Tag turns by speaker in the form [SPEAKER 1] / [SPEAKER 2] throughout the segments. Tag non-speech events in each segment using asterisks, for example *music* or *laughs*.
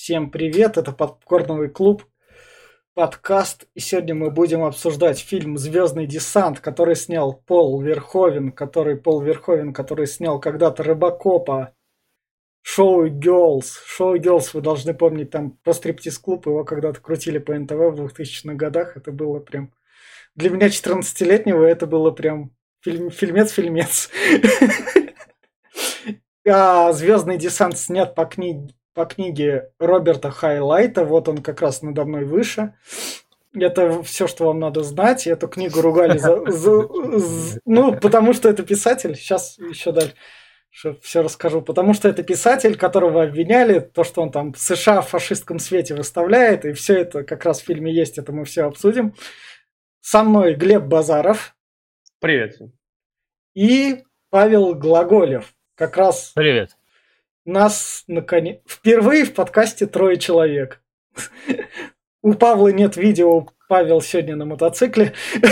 [SPEAKER 1] Всем привет, это Попкорновый клуб, подкаст. И сегодня мы будем обсуждать фильм «Звездный десант», который снял Пол Верховен, который Пол Верховен, который снял когда-то Рыбакопа, Шоу Girls. Шоу Girls, вы должны помнить, там про стриптиз-клуб, его когда-то крутили по НТВ в 2000-х годах. Это было прям... Для меня 14-летнего это было прям фильм, фильмец-фильмец. *laughs* А Звездный десант снят по, книге по книге Роберта Хайлайта. Вот он как раз надо мной выше. Это все, что вам надо знать. Эту книгу ругали за, за, за... Ну, потому что это писатель. Сейчас еще дальше все расскажу. Потому что это писатель, которого обвиняли, то, что он там США в фашистском свете выставляет, и все это как раз в фильме есть, это мы все обсудим. Со мной Глеб Базаров.
[SPEAKER 2] Привет.
[SPEAKER 1] И Павел Глаголев. Как раз...
[SPEAKER 3] Привет.
[SPEAKER 1] Нас, наконец... Впервые в подкасте трое человек. У Павла нет видео, Павел сегодня на мотоцикле. *laughs*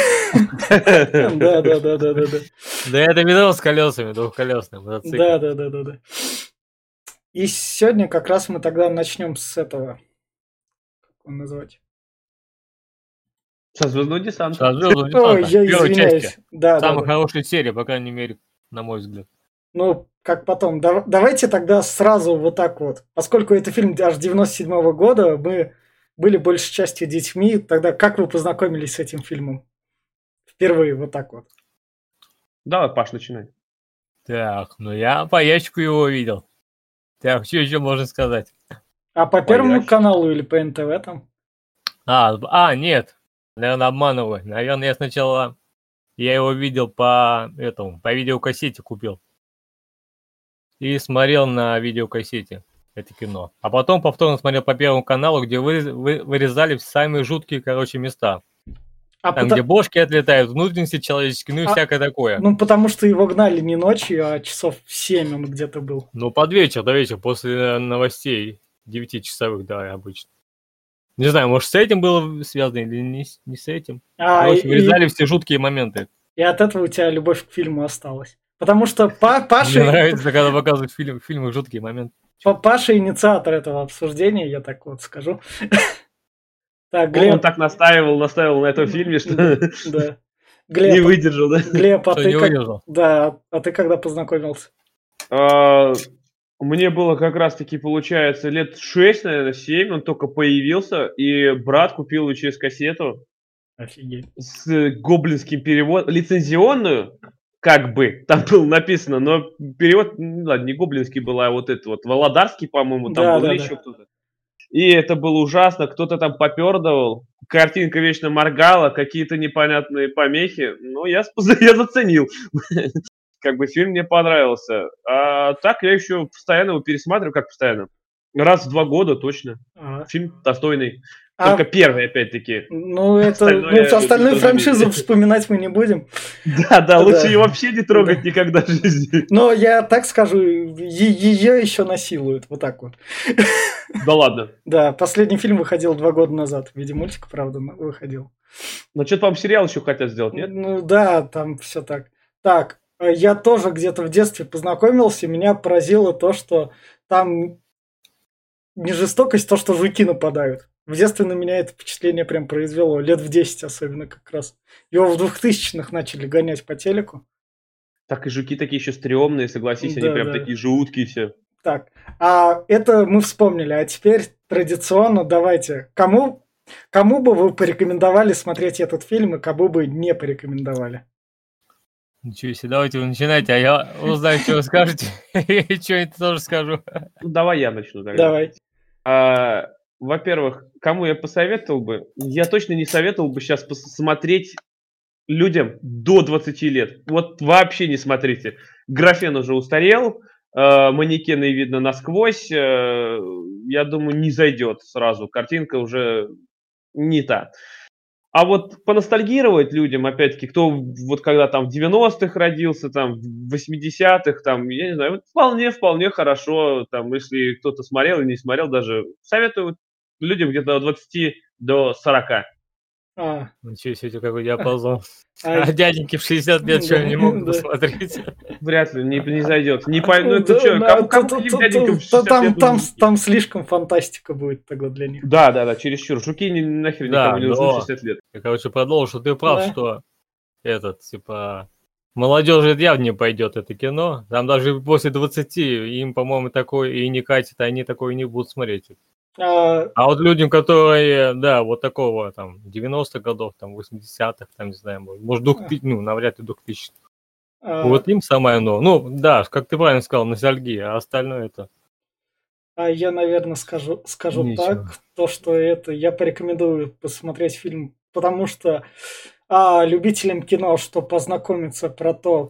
[SPEAKER 1] Да,
[SPEAKER 3] да, да, да, да, да. Да это видел с колесами, двухколесным мотоцикл.
[SPEAKER 1] Да, да, да, да, да. И сегодня как раз мы тогда начнем с этого. Как его назвать?
[SPEAKER 2] Со звездного десанта.
[SPEAKER 3] Со звездного десанта. Ой, я извиняюсь. Да, Самая да, хорошая серия, по крайней мере, на мой взгляд.
[SPEAKER 1] Ну, как потом. Да, давайте тогда сразу вот так вот. Поскольку это фильм аж 97 -го года, мы были большей частью детьми. Тогда как вы познакомились с этим фильмом? Впервые вот так вот.
[SPEAKER 2] Давай, Паш, начинай.
[SPEAKER 3] Так, ну я по ящику его видел. Так, что еще можно сказать?
[SPEAKER 1] А по, по Первому ящику. каналу или по НТВ там?
[SPEAKER 3] А, а, нет. Наверное, обманываю. Наверное, я сначала... Я его видел по этому, по видеокассете купил и смотрел на видеокассете это кино. А потом повторно смотрел по Первому каналу, где вы, вы, вырезали самые жуткие, короче, места. А Там, потому... где бошки отлетают, внутренности человеческие, ну и а... всякое такое.
[SPEAKER 1] Ну, потому что его гнали не ночью, а часов в 7 он где-то был.
[SPEAKER 3] Ну, под вечер, до вечера, после новостей 9-часовых, да, обычно. Не знаю, может, с этим было связано или не, не с этим. А, Короче, и... вырезали все жуткие моменты.
[SPEAKER 1] И от этого у тебя любовь к фильму осталась. Потому что па Паша...
[SPEAKER 3] Мне нравится, когда показывают фильм, фильмы жуткие моменты.
[SPEAKER 1] Паша инициатор этого обсуждения, я так вот скажу. *laughs*
[SPEAKER 2] Так, Глеб... Он так настаивал, настаивал на этом фильме, что *laughs* да. Глеб, не выдержал, да?
[SPEAKER 1] Глеб, а ты, как... да, а ты когда познакомился?
[SPEAKER 2] А, мне было как раз-таки, получается, лет 6, наверное, 7, он только появился, и брат купил через кассету.
[SPEAKER 1] Офигеть.
[SPEAKER 2] С гоблинским переводом, лицензионную, как бы там было написано, но перевод, ну, ладно, не гоблинский был, а вот это вот Володарский, по-моему, там да, был да, еще да. кто-то. И это было ужасно, кто-то там попердывал, картинка вечно моргала, какие-то непонятные помехи. Ну, я, *laughs* я заценил. *laughs* Как бы фильм мне понравился. А так я еще постоянно его пересматриваю, как постоянно. Раз в два года точно. Фильм достойный. А, Только первый, опять-таки.
[SPEAKER 1] Ну, это, остальное, ну, остальную франшизу вспоминать мы не будем. *laughs*
[SPEAKER 2] Да, да, лучше ее вообще не трогать никогда в жизни.
[SPEAKER 1] Но я так скажу, ее еще насилуют, вот так вот.
[SPEAKER 2] Да ладно. *laughs*
[SPEAKER 1] Да, последний фильм выходил два года назад. В виде мультика, правда, выходил.
[SPEAKER 2] Но что-то, по-моему, сериал еще хотят сделать, нет?
[SPEAKER 1] Ну да, там все так. Так, я тоже где-то в детстве познакомился, меня поразило то, что там не жестокость, то, что жуки нападают. В детстве на меня это впечатление прям произвело, лет в 10 особенно как раз. Его в 2000-х начали гонять по телеку.
[SPEAKER 2] Так и жуки такие еще стрёмные, согласись, да, они прям да. такие жуткие все.
[SPEAKER 1] Так, а это мы вспомнили, а теперь традиционно давайте, кому, кому бы вы порекомендовали смотреть этот фильм и кому бы не порекомендовали?
[SPEAKER 3] Ничего себе, давайте вы начинайте, а я узнаю, что вы скажете, *laughs* и что-нибудь тоже скажу.
[SPEAKER 2] Ну, давай я начну тогда.
[SPEAKER 1] Давай.
[SPEAKER 2] Во-первых, кому я посоветовал бы? Я точно не советовал бы сейчас посмотреть людям до 20 лет. Вот вообще не смотрите. Графен уже устарел, э, манекены видно насквозь. Э, я думаю, не зайдет сразу. Картинка уже не та. А вот поностальгировать людям, опять-таки, кто вот когда там в 90-х родился, там в 80-х, там, я не знаю, вполне, вполне хорошо, там, если кто-то смотрел или не смотрел, даже советую людям где-то от 20 до 40.
[SPEAKER 1] А,
[SPEAKER 3] Ничего себе, какой *laughs* диапазон.
[SPEAKER 1] а,
[SPEAKER 3] А дяденьки в 60 лет что, не могут *laughs* посмотреть?
[SPEAKER 2] Вряд ли, не, не зайдет. Не. Ну это
[SPEAKER 1] да,
[SPEAKER 2] что,
[SPEAKER 1] да,
[SPEAKER 2] кому, кому
[SPEAKER 1] то-
[SPEAKER 2] каким
[SPEAKER 1] то-
[SPEAKER 2] дяденькам
[SPEAKER 1] то-
[SPEAKER 2] 60
[SPEAKER 1] там,
[SPEAKER 2] лет
[SPEAKER 1] там, слишком фантастика будет тогда для них.
[SPEAKER 2] Да, да, да, чересчур. Жуки не, нахер никому не нужны
[SPEAKER 3] но-
[SPEAKER 2] 60 лет.
[SPEAKER 3] Я, короче, продолжу, что ты прав, что этот, типа, молодежи это явно не пойдет это кино. Там даже после 20 им, по-моему, такое и не катит, они такое не будут смотреть.
[SPEAKER 1] А,
[SPEAKER 3] А вот людям, которые, да, вот такого, там, 90-х годов, там, 80-х, там, не знаю, может, может, 2000, ну, навряд ли 2000
[SPEAKER 1] а,
[SPEAKER 3] Вот им самое оно. Ну, да, как ты правильно сказал, ностальгия, а остальное это...
[SPEAKER 1] а я, наверное, скажу, скажу
[SPEAKER 3] Нечего.
[SPEAKER 1] так, то, что это я порекомендую посмотреть фильм, потому что а, любителям кино, что познакомиться про то,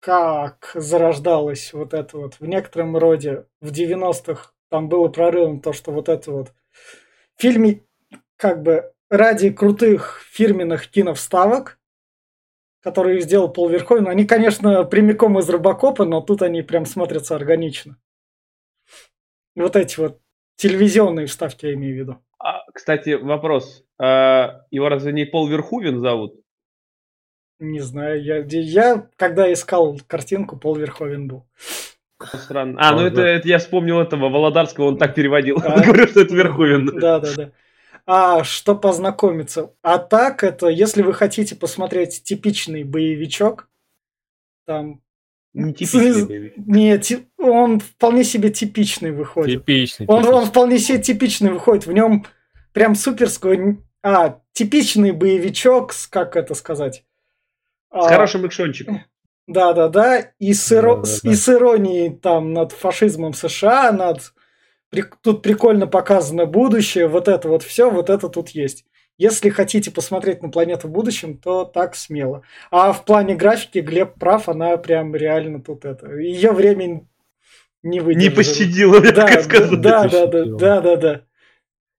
[SPEAKER 1] как зарождалось вот это вот в некотором роде в 90-х там было прорывом то, что вот это вот в фильме как бы ради крутых фирменных киновставок, которые сделал Пол Верховен, они, конечно, прямиком из Робокопа, но тут они прям смотрятся органично. Вот эти вот телевизионные вставки я имею в виду.
[SPEAKER 2] А, кстати, вопрос. А, его разве не Пол Верхувен зовут?
[SPEAKER 1] Не знаю, я, я когда искал картинку, Пол Верховен был.
[SPEAKER 2] Странно. А, ну это, это я вспомнил этого Володарского, он так переводил.
[SPEAKER 1] А. *laughs*
[SPEAKER 2] Он говорил, что это Верхувен.
[SPEAKER 1] Да, да, да. А что познакомиться? А так это, если вы хотите посмотреть типичный боевичок, там
[SPEAKER 2] Не типичный
[SPEAKER 1] С-
[SPEAKER 2] боевик.
[SPEAKER 1] нет, он вполне себе типичный выходит.
[SPEAKER 3] Типичный.
[SPEAKER 1] Он, он
[SPEAKER 3] типичный.
[SPEAKER 1] вполне себе типичный выходит. В нем прям суперского... А, типичный боевичок с, как это сказать?
[SPEAKER 2] С
[SPEAKER 1] А,
[SPEAKER 2] хорошим экшончиком.
[SPEAKER 1] Да, да, да. И с, иро-
[SPEAKER 3] Да-да-да.
[SPEAKER 1] с- и с иронией там над фашизмом США, над... Тут прикольно показано будущее, вот это вот все, вот это тут есть. Если хотите посмотреть на планету в будущем, то так смело. А в плане графики Глеб прав, она прям реально тут это. Ее время не
[SPEAKER 2] Не
[SPEAKER 1] выдержало.
[SPEAKER 2] пощадило, я
[SPEAKER 1] Да,
[SPEAKER 2] сказать.
[SPEAKER 1] да, да, да, да, да, да.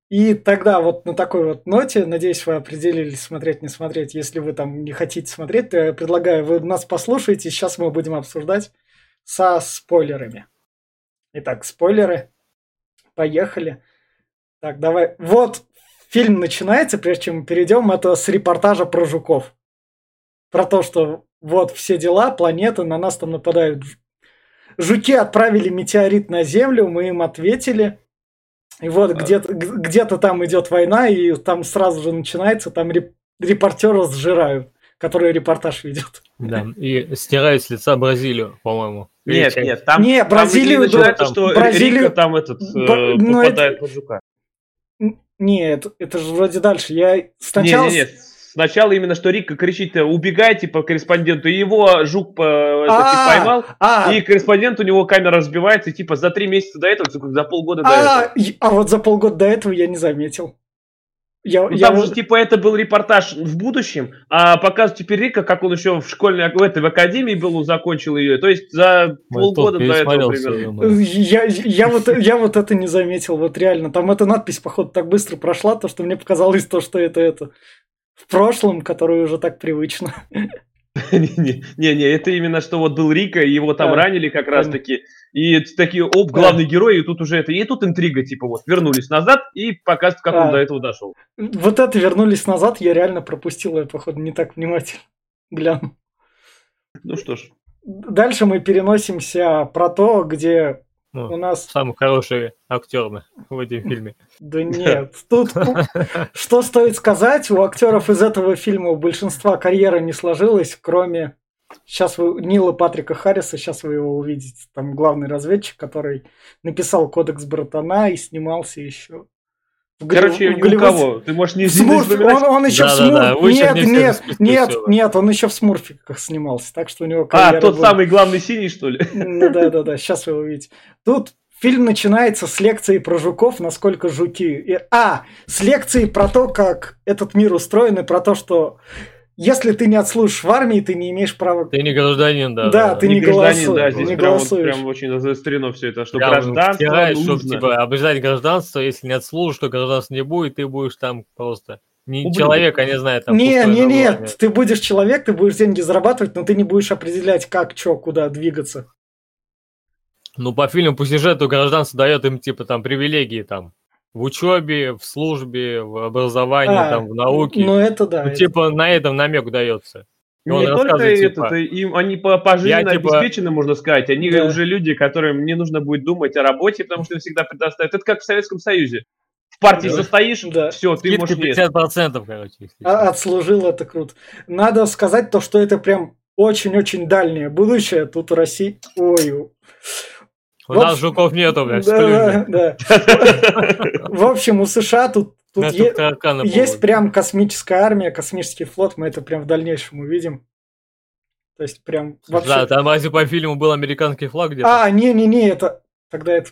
[SPEAKER 1] И тогда вот на такой вот ноте, надеюсь, вы определились смотреть, не смотреть. Если вы там не хотите смотреть, то я предлагаю, вы нас послушаете. Сейчас мы будем обсуждать со спойлерами. Итак, спойлеры. Поехали. Так, давай. Вот фильм начинается, прежде чем мы перейдем, это с репортажа про жуков. Про то, что вот все дела, планета, на нас там нападают Жуки отправили метеорит на Землю, мы им ответили. И вот
[SPEAKER 2] А.
[SPEAKER 1] где-то, где-то там идет война, и там сразу же начинается, там реп- репортера сжирают, который репортаж ведет.
[SPEAKER 3] Да, и стирает с лица Бразилию, по-моему. Или
[SPEAKER 2] Нет,
[SPEAKER 3] часть.
[SPEAKER 2] нет, там,
[SPEAKER 1] Не,
[SPEAKER 2] там
[SPEAKER 1] Бразилию
[SPEAKER 2] не начинается,
[SPEAKER 3] там-
[SPEAKER 2] что
[SPEAKER 1] Бразилию-
[SPEAKER 2] Рика там этот э,
[SPEAKER 1] Б- ну,
[SPEAKER 2] попадает под жука.
[SPEAKER 1] Нет, это же вроде дальше. Я сначала...
[SPEAKER 2] Не, не, не. Сначала именно, что Рика кричит, э, убегайте по корреспонденту, и его жук по- это, типа,
[SPEAKER 1] А,
[SPEAKER 2] поймал,
[SPEAKER 1] А,
[SPEAKER 2] и корреспондент у него камера разбивается, и типа за три месяца до этого, за полгода до
[SPEAKER 1] а,
[SPEAKER 2] этого.
[SPEAKER 1] а вот за полгода до этого я не заметил. Я,
[SPEAKER 2] Ну,
[SPEAKER 1] я
[SPEAKER 2] там же, типа, это был репортаж в будущем, а показывают теперь Рика, как он еще в школьной, в этой, в академии был, закончил ее. То есть за
[SPEAKER 3] Ой,
[SPEAKER 2] полгода до этого примерно.
[SPEAKER 1] Я, я, вот, я вот это не заметил, вот реально. Там эта надпись, походу, так быстро прошла, то, что мне показалось то, что это это в прошлом, которое уже так привычно.
[SPEAKER 2] Не-не, это именно, что вот был Рика, его там ранили как раз
[SPEAKER 1] Понятно.
[SPEAKER 2] таки. И такие, оп, главный герой, и тут уже это, и тут интрига, типа вот, вернулись назад и показывают, как он до этого дошел.
[SPEAKER 1] Вот это вернулись назад, я реально пропустил, я, походу, не так внимательно глянул.
[SPEAKER 2] Ну что ж,
[SPEAKER 1] Дальше мы переносимся про то, где
[SPEAKER 3] Ну,
[SPEAKER 1] у нас...
[SPEAKER 3] Самые хорошие актеры в этом фильме.
[SPEAKER 1] Да *laughs* нет, тут ну, что стоит сказать, у актеров из этого фильма у большинства карьера не сложилась, кроме сейчас вы Нила Патрика Харриса, сейчас вы его увидите, там главный разведчик, который написал Кодекс Братана и снимался еще. В
[SPEAKER 2] короче,
[SPEAKER 1] в
[SPEAKER 2] ни у кого, ты можешь не
[SPEAKER 1] В Смурф- он, он еще в
[SPEAKER 3] Да-да-да,
[SPEAKER 1] Смурф... Нет,
[SPEAKER 3] всех из
[SPEAKER 1] нет, нет,
[SPEAKER 3] всего.
[SPEAKER 1] нет, он еще в Смурфиках снимался, так что у него
[SPEAKER 2] А, тот
[SPEAKER 1] будет.
[SPEAKER 2] самый главный синий, что ли?
[SPEAKER 1] Ну да, да, да, сейчас вы увидите. Тут фильм начинается с лекции про жуков, насколько жуки. И- а, с лекции про то, как этот мир устроен, и про то, что если ты не отслужишь в армии, ты не имеешь права.
[SPEAKER 3] Ты не гражданин, да.
[SPEAKER 1] Да, ты не
[SPEAKER 2] гражданин, да, здесь
[SPEAKER 1] не
[SPEAKER 2] прям, вот
[SPEAKER 1] голосуешь.
[SPEAKER 2] прям очень заострено все это, что
[SPEAKER 3] Прям
[SPEAKER 2] гражданство
[SPEAKER 3] втираешь,
[SPEAKER 2] нужно.
[SPEAKER 3] типа, обязать гражданство, если не отслужишь, то гражданства не будет, ты будешь там просто не
[SPEAKER 2] Ублюдок.
[SPEAKER 3] человек, а не знаю, там
[SPEAKER 1] не, не,
[SPEAKER 3] название.
[SPEAKER 1] нет, ты будешь человек, ты будешь деньги зарабатывать, но ты не будешь определять, как, что, куда двигаться.
[SPEAKER 3] Ну, по фильму, по сюжету гражданство дает им, типа, там, привилегии там. В учебе, в службе, в образовании,
[SPEAKER 1] А,
[SPEAKER 3] там, в науке.
[SPEAKER 1] Ну, это да.
[SPEAKER 3] Ну,
[SPEAKER 1] это-
[SPEAKER 3] типа на этом намек дается. И
[SPEAKER 2] Не только
[SPEAKER 3] рассказывает,
[SPEAKER 2] это,
[SPEAKER 3] типа,
[SPEAKER 2] то им, они по, пожизненно
[SPEAKER 3] я, типа-
[SPEAKER 2] обеспечены, можно сказать. Они
[SPEAKER 1] Да.
[SPEAKER 2] уже люди, которым не нужно будет думать о работе, потому что им всегда предоставят. Это как в Советском Союзе. В партии
[SPEAKER 1] Да.
[SPEAKER 2] состоишь,
[SPEAKER 1] Да.
[SPEAKER 2] все, ты
[SPEAKER 3] скидки
[SPEAKER 2] можешь... нет.
[SPEAKER 3] 50%, короче.
[SPEAKER 1] А- отслужил, это круто. Надо сказать то, что это прям очень-очень дальнее будущее. Тут Россия... Ой,
[SPEAKER 3] У
[SPEAKER 1] в
[SPEAKER 3] нас жуков нету, блядь,
[SPEAKER 1] да. В общем, у США тут, тут е- есть прям космическая армия, космический флот. Мы это прям в дальнейшем увидим. То есть прям вообще...
[SPEAKER 3] Да, там разве по фильму был американский флаг где-то?
[SPEAKER 1] А, не-не-не, это тогда это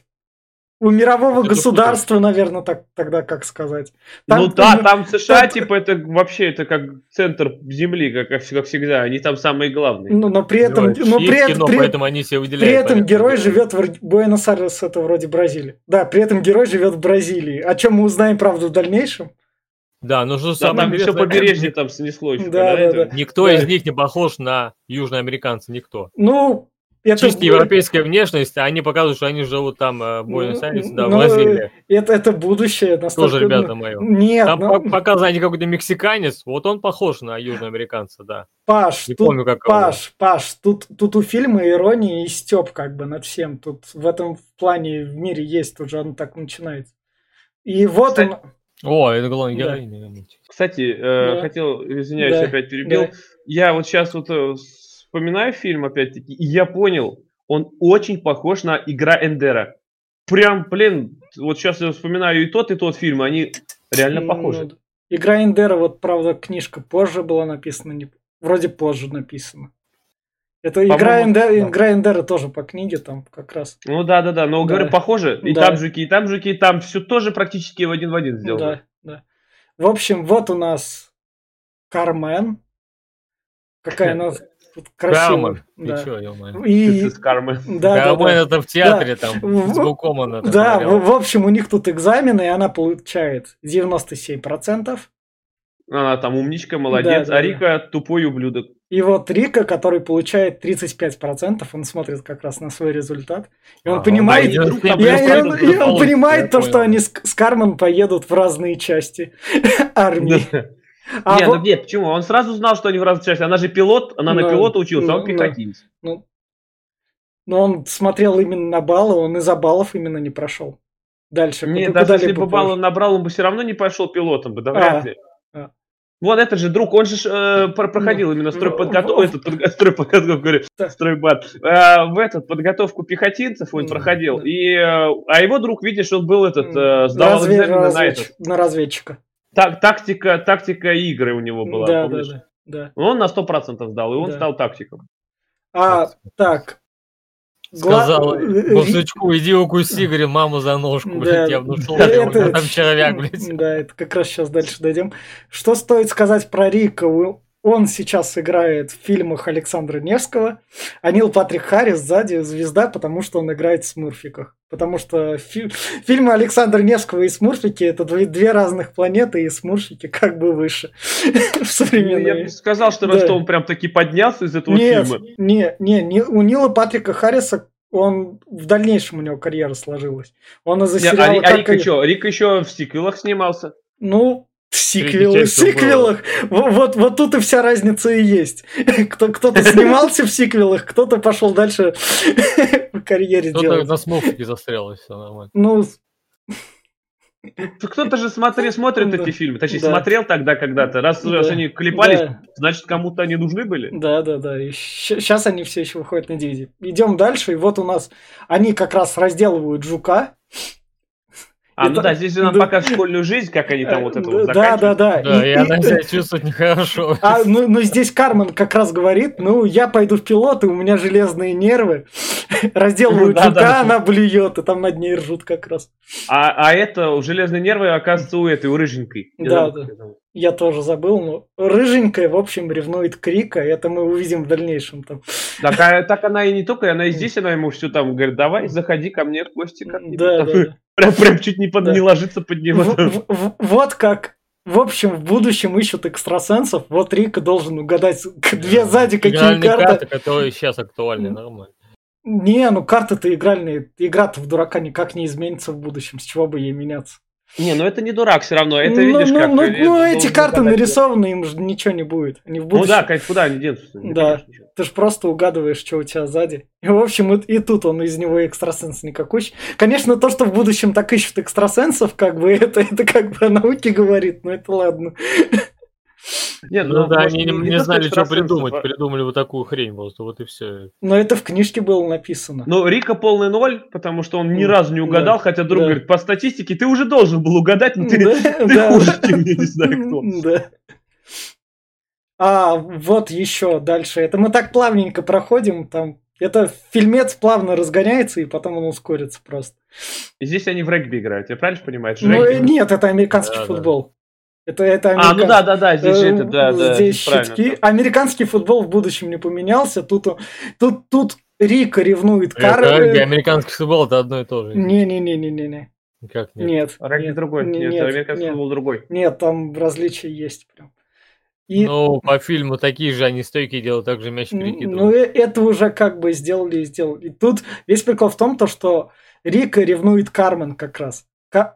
[SPEAKER 1] у мирового
[SPEAKER 3] Это
[SPEAKER 1] государства, наверное, так тогда как сказать.
[SPEAKER 2] Ну да, *laughs* там США,
[SPEAKER 1] там-
[SPEAKER 2] типа, это вообще, это как центр Земли, как, как, всегда. Они там самые главные.
[SPEAKER 1] Ну, но при этом,
[SPEAKER 3] Герой.
[SPEAKER 1] но при, этом-
[SPEAKER 3] кино,
[SPEAKER 1] при-
[SPEAKER 3] поэтому они себя выделяют.
[SPEAKER 1] при этом
[SPEAKER 3] понятно.
[SPEAKER 1] герой живет в Буэнос-Айрес, это вроде Бразилия. Да, при этом герой живет в Бразилии. О чем мы узнаем, правда, в дальнейшем.
[SPEAKER 3] Да, ну что
[SPEAKER 2] Да,
[SPEAKER 3] самое
[SPEAKER 2] там все
[SPEAKER 3] интересное,
[SPEAKER 2] побережье там снесло еще.
[SPEAKER 1] Да, да,
[SPEAKER 2] это-
[SPEAKER 1] да.
[SPEAKER 3] Никто
[SPEAKER 1] Да.
[SPEAKER 3] из них не похож на южноамериканца, никто.
[SPEAKER 1] Ну, это,
[SPEAKER 3] Чисто европейская внешность, а они показывают, что они живут там э, в Буэнос-Айресе, да, в
[SPEAKER 1] Ну,
[SPEAKER 3] Бразилии.
[SPEAKER 1] это, это будущее. настолько-
[SPEAKER 3] Тоже, ребята мои.
[SPEAKER 1] Нет,
[SPEAKER 3] Там
[SPEAKER 1] ну,
[SPEAKER 3] по- показано, они какой-то мексиканец, вот он похож на южноамериканца, да.
[SPEAKER 1] Паш,
[SPEAKER 3] Не
[SPEAKER 1] тут,
[SPEAKER 3] помню, как его.
[SPEAKER 1] Паш, Паш, тут, тут у фильма ирония и степ как бы над всем. Тут в этом плане в мире есть, тут же оно так начинается. И вот
[SPEAKER 2] Кстати,
[SPEAKER 1] он...
[SPEAKER 3] О, это главный
[SPEAKER 1] Да.
[SPEAKER 3] герой. наверное.
[SPEAKER 2] Кстати, э,
[SPEAKER 1] Да.
[SPEAKER 2] хотел, извиняюсь,
[SPEAKER 1] Да,
[SPEAKER 2] опять перебил.
[SPEAKER 1] да.
[SPEAKER 2] Я вот сейчас вот э, вспоминаю фильм, опять-таки, и я понял, он очень похож на «Игра Эндера». Прям, блин, вот сейчас я вспоминаю и тот, и тот фильм, они реально
[SPEAKER 1] Ну,
[SPEAKER 2] похожи.
[SPEAKER 1] да. Игра Эндера, вот правда, книжка позже была написана, не... вроде позже написана. Это игра Эндера,
[SPEAKER 2] да.
[SPEAKER 1] игра Эндера тоже по книге там как раз.
[SPEAKER 2] Ну да, да, да, но
[SPEAKER 1] Да.
[SPEAKER 2] говорю, похоже. И
[SPEAKER 1] Да.
[SPEAKER 2] там жуки, и там жуки, и там все тоже практически в один в один сделано.
[SPEAKER 1] Да, да. В общем, вот у нас Кармен. Какая *laughs* она тут красивая.
[SPEAKER 3] Кармен, ты
[SPEAKER 1] Да.
[SPEAKER 3] чё?
[SPEAKER 1] И...
[SPEAKER 2] Ты с кармы.
[SPEAKER 1] Да, да,
[SPEAKER 3] Кармен
[SPEAKER 1] да.
[SPEAKER 3] это в театре там,
[SPEAKER 1] В-
[SPEAKER 3] с Букомом это
[SPEAKER 1] Да, в, в общем, у них тут экзамены, и она получает 97%.
[SPEAKER 2] Она там умничка, молодец,
[SPEAKER 1] Да, да,
[SPEAKER 2] а Рика тупой ублюдок.
[SPEAKER 1] И вот Рика, который получает 35%, он смотрит как раз на свой результат. И он
[SPEAKER 3] А,
[SPEAKER 1] понимает,
[SPEAKER 2] да, и там
[SPEAKER 1] и, и он, и он понимает то, что они с, с Кармен поедут в разные части *laughs* армии. А
[SPEAKER 2] не,
[SPEAKER 1] вот-
[SPEAKER 2] ну нет, почему? Он сразу знал, что они в разных частях. Она же пилот, она на
[SPEAKER 1] Ну,
[SPEAKER 2] пилота училась, а он
[SPEAKER 1] ну,
[SPEAKER 2] пехотинец.
[SPEAKER 1] Ну, но он смотрел именно на баллы, он из-за баллов именно не прошел. Дальше.
[SPEAKER 2] Нет,
[SPEAKER 1] куда-
[SPEAKER 2] даже если бы баллы
[SPEAKER 1] позже.
[SPEAKER 2] набрал, он бы все равно не пошел пилотом бы, да
[SPEAKER 1] А,
[SPEAKER 2] вряд ли.
[SPEAKER 1] а.
[SPEAKER 2] Вон это же друг, он же э, про- проходил именно стройподготовку,
[SPEAKER 1] в-
[SPEAKER 2] этот, подго- *laughs* стройподготовку, говорю,
[SPEAKER 1] Да.
[SPEAKER 2] стройбат, Э, в этот, подготовку пехотинцев он проходил,
[SPEAKER 1] да.
[SPEAKER 2] и, э, а его друг, видишь, он был этот, э, сдавал
[SPEAKER 1] Разве-
[SPEAKER 2] экзамены на
[SPEAKER 1] разведч-
[SPEAKER 2] этот,
[SPEAKER 1] на разведчика.
[SPEAKER 2] Так, тактика, тактика игры у него была,
[SPEAKER 1] да, да,
[SPEAKER 2] помнишь?
[SPEAKER 1] да, да.
[SPEAKER 2] Он на 100% сдал, и он
[SPEAKER 1] Да.
[SPEAKER 2] стал тактиком.
[SPEAKER 1] А, так.
[SPEAKER 3] Сказал
[SPEAKER 1] э, э,
[SPEAKER 3] иди укуси, говорит, маму за ножку,
[SPEAKER 1] Да.
[SPEAKER 3] блядь, я внушил,
[SPEAKER 1] Это-
[SPEAKER 3] там червяк, *laughs* блядь.
[SPEAKER 1] Да, это как раз сейчас дальше дойдем. Что стоит сказать про Рика? Он сейчас играет в фильмах Александра Невского, а Нил Патрик Харрис сзади звезда, потому что он играет в Смурфиках. Потому что фи- фильмы Александра Невского и Смурфики это две, разных планеты, и Смурфики как бы выше *laughs* в
[SPEAKER 2] Ну, Я бы сказал, что, он прям таки поднялся из этого фильма.
[SPEAKER 1] не, не, не, у Нила Патрика Харриса он в дальнейшем у него карьера сложилась. Он из-за
[SPEAKER 2] а,
[SPEAKER 1] сериала
[SPEAKER 2] Ри- а
[SPEAKER 1] «Как
[SPEAKER 2] Рика
[SPEAKER 1] и-
[SPEAKER 2] что? Рика еще в сиквелах снимался.
[SPEAKER 1] Ну, сиквелы, в
[SPEAKER 3] было.
[SPEAKER 1] сиквелах. Во- Вот, вот тут и вся разница и есть. *laughs* Кто, кто-то снимался в сиквелах, кто-то пошел дальше *laughs* в карьере
[SPEAKER 3] Кто-то
[SPEAKER 1] делать.
[SPEAKER 3] на смолфике застрял, и все нормально.
[SPEAKER 1] Ну,
[SPEAKER 2] Кто-то же смотри, смотрит
[SPEAKER 1] Да.
[SPEAKER 2] эти фильмы. Точнее,
[SPEAKER 1] Да.
[SPEAKER 2] смотрел тогда когда-то. Раз, раз
[SPEAKER 1] Да.
[SPEAKER 2] они клепались,
[SPEAKER 1] да,
[SPEAKER 2] значит, кому-то они нужны были.
[SPEAKER 1] да, да, да. И сейчас они все еще выходят на DVD. Идем дальше, и вот у нас они как раз разделывают жука.
[SPEAKER 2] А,
[SPEAKER 1] Это-
[SPEAKER 2] ну да, здесь нам
[SPEAKER 1] да.
[SPEAKER 2] показывают школьную жизнь, как они там вот это вот
[SPEAKER 1] да, да, да.
[SPEAKER 3] Да,
[SPEAKER 1] И-
[SPEAKER 3] и она себя чувствует нехорошо. *laughs*
[SPEAKER 1] А, ну, ну, здесь Кармен как раз говорит, ну, я пойду в пилоты, у меня железные нервы. *laughs* Разделывают
[SPEAKER 2] Да,
[SPEAKER 1] жука,
[SPEAKER 2] да.
[SPEAKER 1] она блюет, и там над ней ржут как раз.
[SPEAKER 2] А, а это, железные нервы, оказывается, у этой, у рыженькой.
[SPEAKER 1] Да, да.
[SPEAKER 2] зовут.
[SPEAKER 1] Я тоже забыл, но рыженькая, в общем, ревнует Крика, это мы увидим в дальнейшем. Там.
[SPEAKER 2] Так, а- так она и не только, она и здесь, она ему все там говорит, давай, заходи ко мне в гости как-нибудь.
[SPEAKER 1] Да,
[SPEAKER 2] Там
[SPEAKER 1] да, да. *laughs*
[SPEAKER 2] Прям, прям чуть не, под,
[SPEAKER 1] Да.
[SPEAKER 2] не ложится под него.
[SPEAKER 1] В- в- в- Вот как, в общем, в будущем ищут экстрасенсов, вот Рика должен угадать две сзади какие
[SPEAKER 3] Игральные
[SPEAKER 1] карты.
[SPEAKER 3] карты, которые сейчас актуальны, нормально.
[SPEAKER 1] Не, ну карты-то игральные, игра-то в дурака никак не изменится в будущем, с чего бы ей меняться.
[SPEAKER 2] Не, ну это не дурак все равно. Это
[SPEAKER 1] ну,
[SPEAKER 2] видишь,
[SPEAKER 1] ну,
[SPEAKER 2] как...
[SPEAKER 1] ну, ну, эти карты нарисованы, им же ничего не будет. Они в
[SPEAKER 2] Ну
[SPEAKER 1] будущем...
[SPEAKER 2] да, конечно, куда они денутся?
[SPEAKER 1] Да. Ты же просто угадываешь, что у тебя сзади. И, в общем, и, и тут он из него экстрасенс никакой. Конечно, то, что в будущем так ищут экстрасенсов, как бы, *laughs* это, это как бы о науке говорит, но это ладно.
[SPEAKER 2] Не,
[SPEAKER 3] Ну, да,
[SPEAKER 2] может,
[SPEAKER 3] они не,
[SPEAKER 2] не
[SPEAKER 3] знали, что придумать.
[SPEAKER 2] а-
[SPEAKER 3] Придумали вот такую хрень просто, вот и все.
[SPEAKER 1] Но это в книжке было написано.
[SPEAKER 2] Ну, Рика полный ноль, потому что он ни разу не угадал,
[SPEAKER 1] да,
[SPEAKER 2] хотя друг
[SPEAKER 1] да.
[SPEAKER 2] говорит, по статистике ты уже должен был угадать, но ты,
[SPEAKER 1] Да,
[SPEAKER 2] ты
[SPEAKER 1] да.
[SPEAKER 2] хуже, чем я не знаю кто. *laughs*
[SPEAKER 1] Да. А, вот еще дальше. Это мы так плавненько проходим. Там это фильмец плавно разгоняется, и потом он ускорится просто.
[SPEAKER 2] И здесь они в регби играют, я правильно понимаю? Это
[SPEAKER 1] Ну,
[SPEAKER 2] регби.
[SPEAKER 1] э, нет, это американский
[SPEAKER 3] Да, да.
[SPEAKER 1] футбол. Это, это
[SPEAKER 2] А, ну
[SPEAKER 1] американский.
[SPEAKER 2] да, да, да, здесь же
[SPEAKER 1] Э,
[SPEAKER 2] это, да, да,
[SPEAKER 1] Здесь щитки. Американский футбол в будущем не поменялся. Тут, тут, тут Рика ревнует Кар...
[SPEAKER 3] Регби, американский футбол это одно и то же.
[SPEAKER 1] Не-не-не-не-не.
[SPEAKER 3] Как нет?
[SPEAKER 1] Нет.
[SPEAKER 2] Регби
[SPEAKER 1] нет,
[SPEAKER 2] другой,
[SPEAKER 1] не-
[SPEAKER 2] нет,
[SPEAKER 1] нет,
[SPEAKER 2] американский
[SPEAKER 1] нет.
[SPEAKER 2] футбол другой.
[SPEAKER 1] Нет, там различия есть прям. И,
[SPEAKER 3] Ну, по фильму такие же они стойки делают, так же мяч
[SPEAKER 1] н- ну,
[SPEAKER 3] перекидывают.
[SPEAKER 1] э- это уже как бы сделали и сделали. И тут весь прикол в том, то, что Рика ревнует Кармен как раз. К-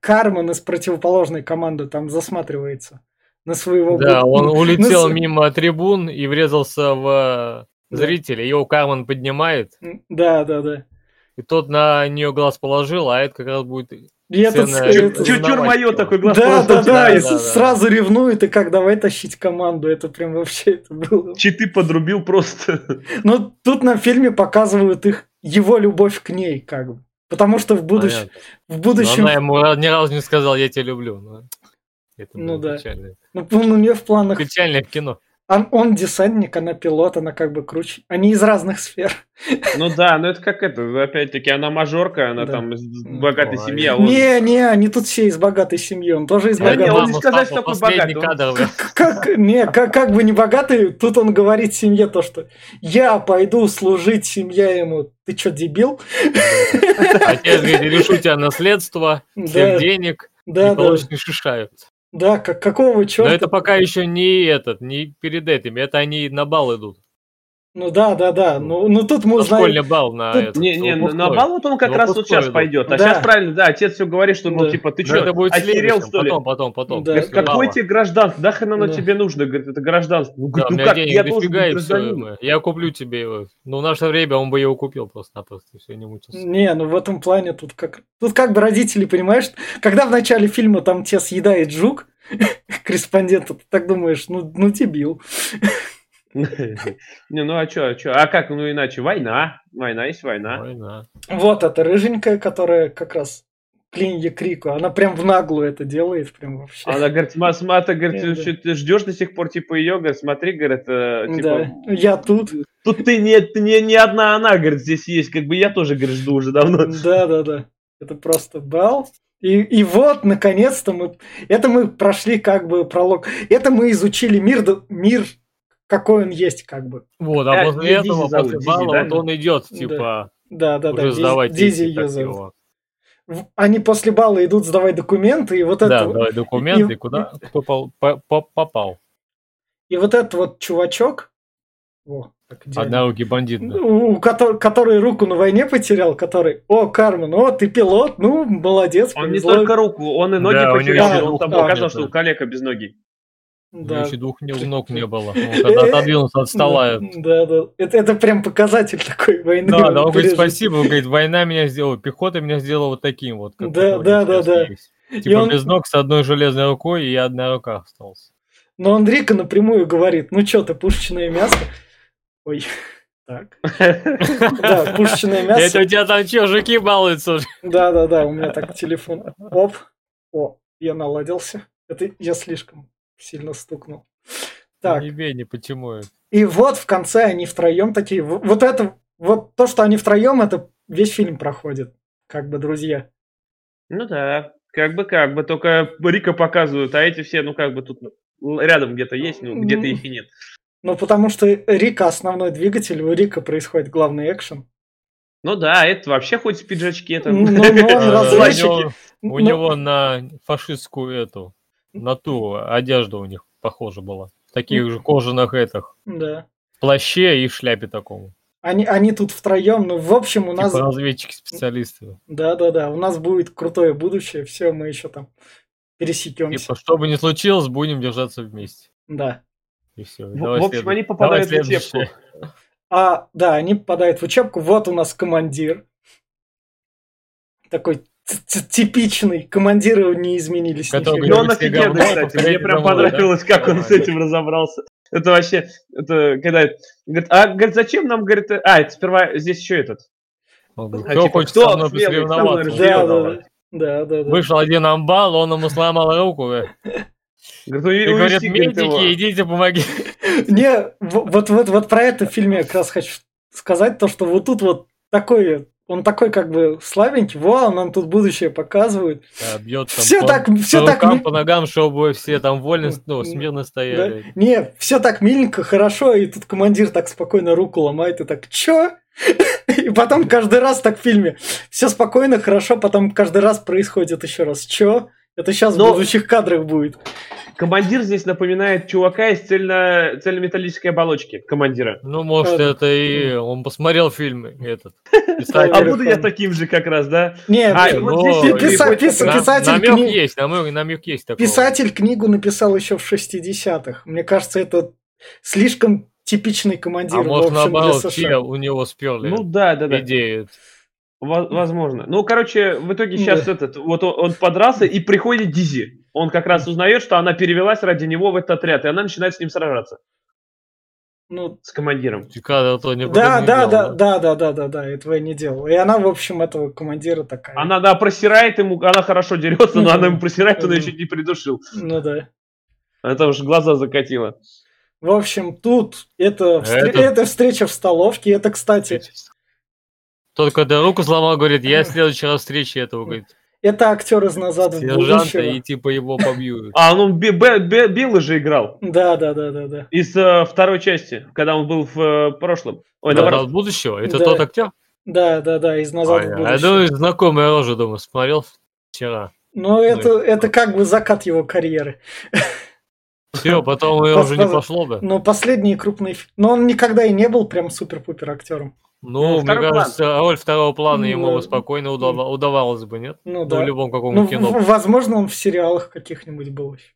[SPEAKER 1] Кармен из противоположной команды там засматривается на своего...
[SPEAKER 3] Да,
[SPEAKER 1] бу-
[SPEAKER 3] он
[SPEAKER 1] на
[SPEAKER 3] улетел
[SPEAKER 1] с-
[SPEAKER 3] мимо трибун и врезался в
[SPEAKER 1] Да.
[SPEAKER 3] зрителя. Его Карман поднимает,
[SPEAKER 1] Да, да, да.
[SPEAKER 3] и тот на нее глаз положил, а это как раз будет...
[SPEAKER 1] И этот, этот-
[SPEAKER 2] Чуть-чуть мое
[SPEAKER 3] его.
[SPEAKER 2] такой глаз
[SPEAKER 1] Да, да, да,
[SPEAKER 3] да,
[SPEAKER 1] и
[SPEAKER 3] да, да.
[SPEAKER 1] сразу ревнует, и как давай тащить команду. Это прям вообще это было.
[SPEAKER 2] Читы подрубил просто.
[SPEAKER 1] Но тут на фильме показывают их его любовь к ней, как бы. Потому что в будущем,
[SPEAKER 3] Понятно.
[SPEAKER 1] в
[SPEAKER 3] Но
[SPEAKER 1] будущем,
[SPEAKER 3] она ему ни разу не сказала, я тебя люблю. но Это
[SPEAKER 1] Ну да.
[SPEAKER 3] печально.
[SPEAKER 1] ну, у нее в планах,
[SPEAKER 3] Печальное кино.
[SPEAKER 1] Он, он десантник, она пилот, она как бы круче. Они из разных сфер.
[SPEAKER 2] Ну да, но это как это, опять-таки, она мажорка, она
[SPEAKER 1] Да.
[SPEAKER 2] там из
[SPEAKER 1] М.
[SPEAKER 2] богатой
[SPEAKER 3] Ой.
[SPEAKER 2] семьи, а он...
[SPEAKER 1] Не, не, они тут все из богатой семьи, он тоже из
[SPEAKER 2] Да не,
[SPEAKER 1] богатой.
[SPEAKER 2] он не сказать, что такой богатый, он-
[SPEAKER 3] да.
[SPEAKER 1] Как, как- не, как, как бы не богатый, тут он говорит семье то, что я пойду служить семья ему. Ты что, дебил?
[SPEAKER 3] Отец говорит, решу тебя наследство,
[SPEAKER 1] Да,
[SPEAKER 3] всех денег,
[SPEAKER 1] да,
[SPEAKER 3] и
[SPEAKER 1] да,
[SPEAKER 3] получишь не шишают.
[SPEAKER 1] Да, как, какого
[SPEAKER 3] Но
[SPEAKER 1] черта?
[SPEAKER 3] это пока еще не этот, не перед этим, это они на бал идут.
[SPEAKER 1] Ну да, да, да. Ну, ну тут мы
[SPEAKER 3] На
[SPEAKER 1] узнаем.
[SPEAKER 3] школьный бал на
[SPEAKER 1] Тут-
[SPEAKER 3] этот,
[SPEAKER 2] Не, не, на
[SPEAKER 3] выпускной.
[SPEAKER 2] бал вот он как
[SPEAKER 3] На
[SPEAKER 2] раз вот сейчас
[SPEAKER 3] идут.
[SPEAKER 2] пойдет. А
[SPEAKER 1] Да.
[SPEAKER 2] сейчас правильно, да, отец все говорит, что, ну,
[SPEAKER 1] Да.
[SPEAKER 2] типа, ты
[SPEAKER 3] Ну,
[SPEAKER 2] что,
[SPEAKER 3] это будет
[SPEAKER 2] охерел, что ли?
[SPEAKER 3] потом, потом, потом.
[SPEAKER 1] Да.
[SPEAKER 3] после
[SPEAKER 2] Какое
[SPEAKER 3] бала.
[SPEAKER 2] тебе гражданство? Да хрен оно
[SPEAKER 1] Да.
[SPEAKER 2] тебе нужно? Говорит, это гражданство. Ну,
[SPEAKER 3] Да,
[SPEAKER 2] говорит, ну как, я должен быть гражданином.
[SPEAKER 3] я куплю тебе его. Ну, в наше время он бы его купил просто-напросто, все, не мучился.
[SPEAKER 1] Не, ну в этом плане тут как... Тут как бы родители, понимаешь, когда в начале фильма там тебя съедает жук, *laughs* корреспондента, ты так думаешь, ну, ну дебил. *laughs* *laughs*
[SPEAKER 2] Не, ну а чё, а чё? А как, ну иначе? Война. Война есть война.
[SPEAKER 3] Война.
[SPEAKER 1] Вот эта рыженькая, которая как раз клинья крику, она прям в наглую это делает, прям вообще.
[SPEAKER 2] Она говорит, Мас, Мата, говорит,
[SPEAKER 1] Да.
[SPEAKER 2] что ты ждешь до сих пор, типа, ее, говорит, смотри, говорит, э,
[SPEAKER 1] Да,
[SPEAKER 2] типа,
[SPEAKER 1] я тут.
[SPEAKER 2] тут ты не, не, не одна она, говорит, здесь есть, как бы я тоже, говорит, жду уже давно. *laughs*
[SPEAKER 1] Да, да, да. Это просто бал. И, и вот, наконец-то мы... Это мы прошли как бы пролог. Это мы изучили мир, да- мир какой он есть, как бы.
[SPEAKER 3] Вот, а после
[SPEAKER 2] Дизи
[SPEAKER 3] этого,
[SPEAKER 2] зовут,
[SPEAKER 3] после
[SPEAKER 2] Дизи,
[SPEAKER 3] бала,
[SPEAKER 2] да?
[SPEAKER 3] вот он идет,
[SPEAKER 1] Да.
[SPEAKER 3] типа,
[SPEAKER 1] Да, да, да.
[SPEAKER 3] уже
[SPEAKER 1] Дизи-
[SPEAKER 3] сдавать
[SPEAKER 1] Дизи
[SPEAKER 3] эти,
[SPEAKER 1] ее зовут. Они после бала идут сдавать документы, и вот
[SPEAKER 3] Да,
[SPEAKER 1] это...
[SPEAKER 3] давай документы,
[SPEAKER 1] и-
[SPEAKER 3] куда *laughs* кто пол- по- по- попал.
[SPEAKER 1] И вот этот вот чувачок, о.
[SPEAKER 3] Однорукий бандит. да.
[SPEAKER 1] у, у котор- который руку на войне потерял, который, о, Кармен, о, ты пилот, ну, молодец,
[SPEAKER 2] Он не
[SPEAKER 1] повезло».
[SPEAKER 2] только руку, он и ноги
[SPEAKER 3] Да,
[SPEAKER 2] потерял, он там
[SPEAKER 3] нет,
[SPEAKER 2] что
[SPEAKER 3] да.
[SPEAKER 2] у калека без ноги.
[SPEAKER 1] Да.
[SPEAKER 3] еще двух ног не было. Он когда отодвинулся от стола.
[SPEAKER 1] Да, да. Это, это прям показатель такой войны.
[SPEAKER 3] Да, да, он говорит, спасибо, он говорит, война меня сделала, пехота меня сделала вот таким вот.
[SPEAKER 1] Да, да, да, да.
[SPEAKER 3] Типа без ног с одной железной рукой и одна рука осталась.
[SPEAKER 1] Но Андрейка напрямую говорит, ну что ты, пушечное мясо? Ой, *laughs* так. Да, пушечное *laughs* мясо.
[SPEAKER 3] Это у тебя там что, жуки балуются?
[SPEAKER 1] Да, да, да, у меня так телефон. Оп. О, я наладился. Это я слишком сильно стукнул. Так,
[SPEAKER 3] Не бей, не почему.
[SPEAKER 1] и вот в конце они втроем такие. Вот это, вот то, что они втроем, это весь фильм проходит. Как бы друзья.
[SPEAKER 2] Ну да, как бы, как бы, только Рика показывают, а эти все, ну как бы тут ну, рядом где-то есть, ну где-то их и нет.
[SPEAKER 1] Ну, потому что Рика основной двигатель, у Рика происходит главный экшен.
[SPEAKER 2] Ну да, это вообще хоть в пиджачке это.
[SPEAKER 1] Ну, ну, *laughs* он
[SPEAKER 3] Э,
[SPEAKER 1] разведчик.
[SPEAKER 3] У него- у
[SPEAKER 1] Ну,
[SPEAKER 3] него на фашистскую эту, на ту одежду у них похоже была. В таких же кожаных этих,
[SPEAKER 1] Да.
[SPEAKER 3] плаще и в шляпе такому.
[SPEAKER 1] Они, они тут втроем, ну, в общем, у нас...
[SPEAKER 3] Типа разведчики-специалисты.
[SPEAKER 1] Да-да-да, у нас будет крутое будущее, все, мы еще там пересекемся.
[SPEAKER 3] Типа, что бы ни случилось, будем держаться вместе.
[SPEAKER 1] Да.
[SPEAKER 3] И все.
[SPEAKER 2] В, в общем, они попадают в учебку.
[SPEAKER 1] А, да, они попадают в учебку. Вот у нас командир. Такой типичный. Командиры не изменились.
[SPEAKER 2] Который он офигенный, кстати. Мне прям понравилось, как он с этим разобрался. Это вообще, это когда, говорит, а говорит, зачем нам, говорит, а, это сперва здесь еще этот.
[SPEAKER 3] А, кто типа, хочет кто со мной посоревноваться?
[SPEAKER 1] Да, да, да, да, да.
[SPEAKER 3] Вышел один амбал, он ему сломал руку. Говорит, и говорит, медики, идите, помоги.
[SPEAKER 1] Не, вот, вот, вот про это в фильме я как раз хочу сказать, то, что вот тут вот такой он такой как бы слабенький, вау, нам тут будущее показывают.
[SPEAKER 3] Да, бьет там все по, так, все по так рукам, по ногам, чтобы все там вольно, ну, смирно стояли.
[SPEAKER 1] Да? Не, все так миленько, хорошо, и тут командир так спокойно руку ломает, и так, чё? *laughs* И потом каждый раз так в фильме. Все спокойно, хорошо, потом каждый раз происходит еще раз. Чё? Это сейчас Но... в будущих кадрах будет.
[SPEAKER 2] Командир здесь напоминает чувака из цельно, цельнометаллической оболочки командира.
[SPEAKER 3] Ну, может, это и... Он посмотрел фильм этот. *laughs*
[SPEAKER 2] А буду я таким же как раз, да?
[SPEAKER 1] Нет, а, писатель...
[SPEAKER 3] Намек есть, намек есть такой.
[SPEAKER 1] Писатель книгу написал еще в 60-х. Мне кажется, это слишком типичный командир. А
[SPEAKER 3] может, наоборот, у него сперли.
[SPEAKER 2] Ну да, да, да.
[SPEAKER 3] Идею.
[SPEAKER 2] Возможно. Ну, короче, в итоге сейчас да. этот, вот он, он подрался, и приходит Дизи. Он как раз узнает, что она перевелась ради него в этот отряд, и она начинает с ним сражаться. Ну, с командиром.
[SPEAKER 1] Когда то не да, да, да, да, да, да, да, да, этого я не делал. И она, в общем, этого командира такая.
[SPEAKER 2] Она, да, просирает ему, она хорошо дерется, но она ему просирает, он ее чуть не придушил.
[SPEAKER 1] Ну да.
[SPEAKER 2] Это уже глаза закатила.
[SPEAKER 1] В общем, тут это, это... эта встреча в столовке. Это, кстати,
[SPEAKER 3] тот, когда руку сломал, говорит, я в следующий раз встречи этого, говорит.
[SPEAKER 1] Это актер из «Назад в будущее».
[SPEAKER 3] и типа его побьют.
[SPEAKER 2] А, ну Билл же играл.
[SPEAKER 1] Да, да, да, да, да.
[SPEAKER 2] Из э, второй части, когда он был в э, прошлом.
[SPEAKER 3] Ой, «Назад в будущего»? Это тот актер?
[SPEAKER 1] Да, да, да, из «Назад в будущее».
[SPEAKER 3] Я думаю, знакомая рожа, думаю, смотрел вчера.
[SPEAKER 1] Ну, это, это как бы закат его карьеры.
[SPEAKER 3] Все, потом ее уже не пошло бы.
[SPEAKER 1] Но последние крупные... Но он никогда и не был прям супер-пупер актером.
[SPEAKER 3] Ну, ну мне кажется, план. роль второго плана ну, ему спокойно удав... удавалось бы, нет?
[SPEAKER 1] Ну, да.
[SPEAKER 3] в любом каком-то ну, кино.
[SPEAKER 1] Возможно, он в сериалах каких-нибудь был еще.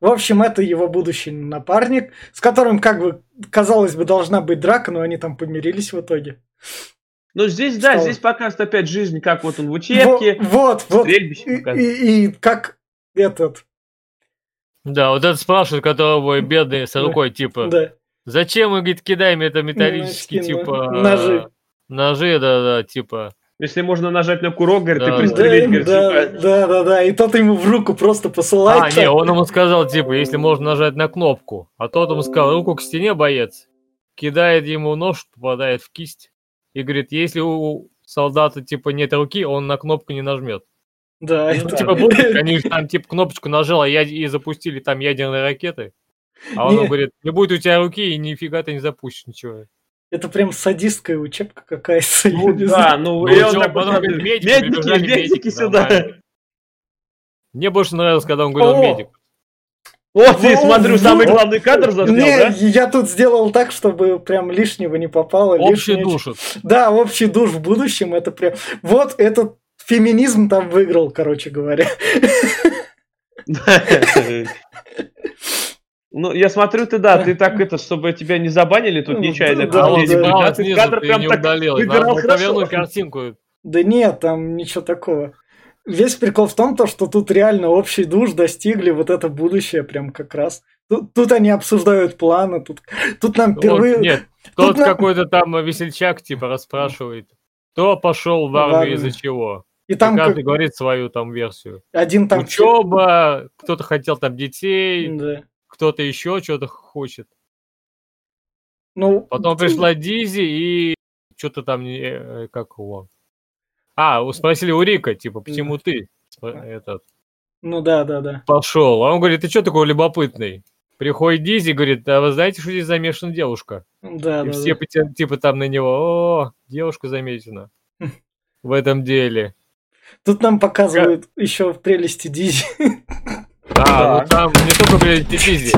[SPEAKER 1] В общем, это его будущий напарник, с которым, как бы, казалось бы, должна быть драка, но они там помирились в итоге.
[SPEAKER 2] Ну, здесь, Стало. да, здесь показывает опять жизнь, как вот он в учебке.
[SPEAKER 1] Вот, вот. И, и, и как этот...
[SPEAKER 3] Да, вот этот спрашивает, которого бедный с рукой, типа...
[SPEAKER 1] Да.
[SPEAKER 3] Зачем мы, говорит, кидаем это металлические, ну, типа...
[SPEAKER 1] Ножи.
[SPEAKER 3] Ножи, да-да, типа...
[SPEAKER 2] Если можно нажать на курок, говорит, да, и пристрелить, да, говорит,
[SPEAKER 1] да, типа... да, да, да, и тот ему в руку просто посылает.
[SPEAKER 3] А, не, он ему сказал, типа, если можно нажать на кнопку. А тот ему сказал, руку к стене, боец. Кидает ему нож, попадает в кисть. И говорит, если у солдата, типа, нет руки, он на кнопку не нажмет.
[SPEAKER 1] Да,
[SPEAKER 3] ну, это... Типа, будут, они там, типа, кнопочку нажал, а я... и запустили там ядерные ракеты. А он говорит, не будет у тебя руки, и нифига ты не запустишь ничего.
[SPEAKER 1] Это прям садистская учебка какая-то.
[SPEAKER 2] Ну да, ну, ну и он так потом говорит, медики, медики, медики сюда.
[SPEAKER 3] Мне больше нравилось, когда он говорил медик.
[SPEAKER 2] Вот, я смотрю, самый главный кадр заснял, не, да?
[SPEAKER 1] я тут сделал так, чтобы прям лишнего не попало.
[SPEAKER 3] Общий душ.
[SPEAKER 1] Да, общий душ в будущем, это прям... Вот этот феминизм там выиграл, короче говоря. *laughs* *laughs*
[SPEAKER 2] Ну, я смотрю, ты да, ты так это, чтобы тебя не забанили тут нечаянно.
[SPEAKER 3] Да, да, да, да, кадр прям не так удалил. Надо повернуть картинку.
[SPEAKER 1] Да нет, там ничего такого. Весь прикол в том, то, что тут реально общий душ достигли вот это будущее прям как раз. Тут, тут они обсуждают планы, тут, тут нам впервые... Вот,
[SPEAKER 3] нет, *laughs* тут нам... какой-то там весельчак типа расспрашивает, кто пошел в армию из-за чего. И там каждый как... говорит свою там версию.
[SPEAKER 1] Один там...
[SPEAKER 3] Учеба, кто-то хотел там детей.
[SPEAKER 1] Да
[SPEAKER 3] кто-то еще что-то хочет.
[SPEAKER 1] Ну,
[SPEAKER 3] Потом ты... пришла Дизи и что-то там, э, как его... А, спросили у Рика, типа, почему ты этот...
[SPEAKER 1] Ну да, да, да.
[SPEAKER 3] Пошел. А он говорит, ты что такой любопытный? Приходит Дизи, говорит, а вы знаете, что здесь замешана девушка?
[SPEAKER 1] Да,
[SPEAKER 3] и
[SPEAKER 1] да.
[SPEAKER 3] все
[SPEAKER 1] да.
[SPEAKER 3] типа там на него, о, девушка замечена в этом деле.
[SPEAKER 1] Тут нам показывают еще в прелести Дизи.
[SPEAKER 3] Да, ну там не только, блядь, дивизии.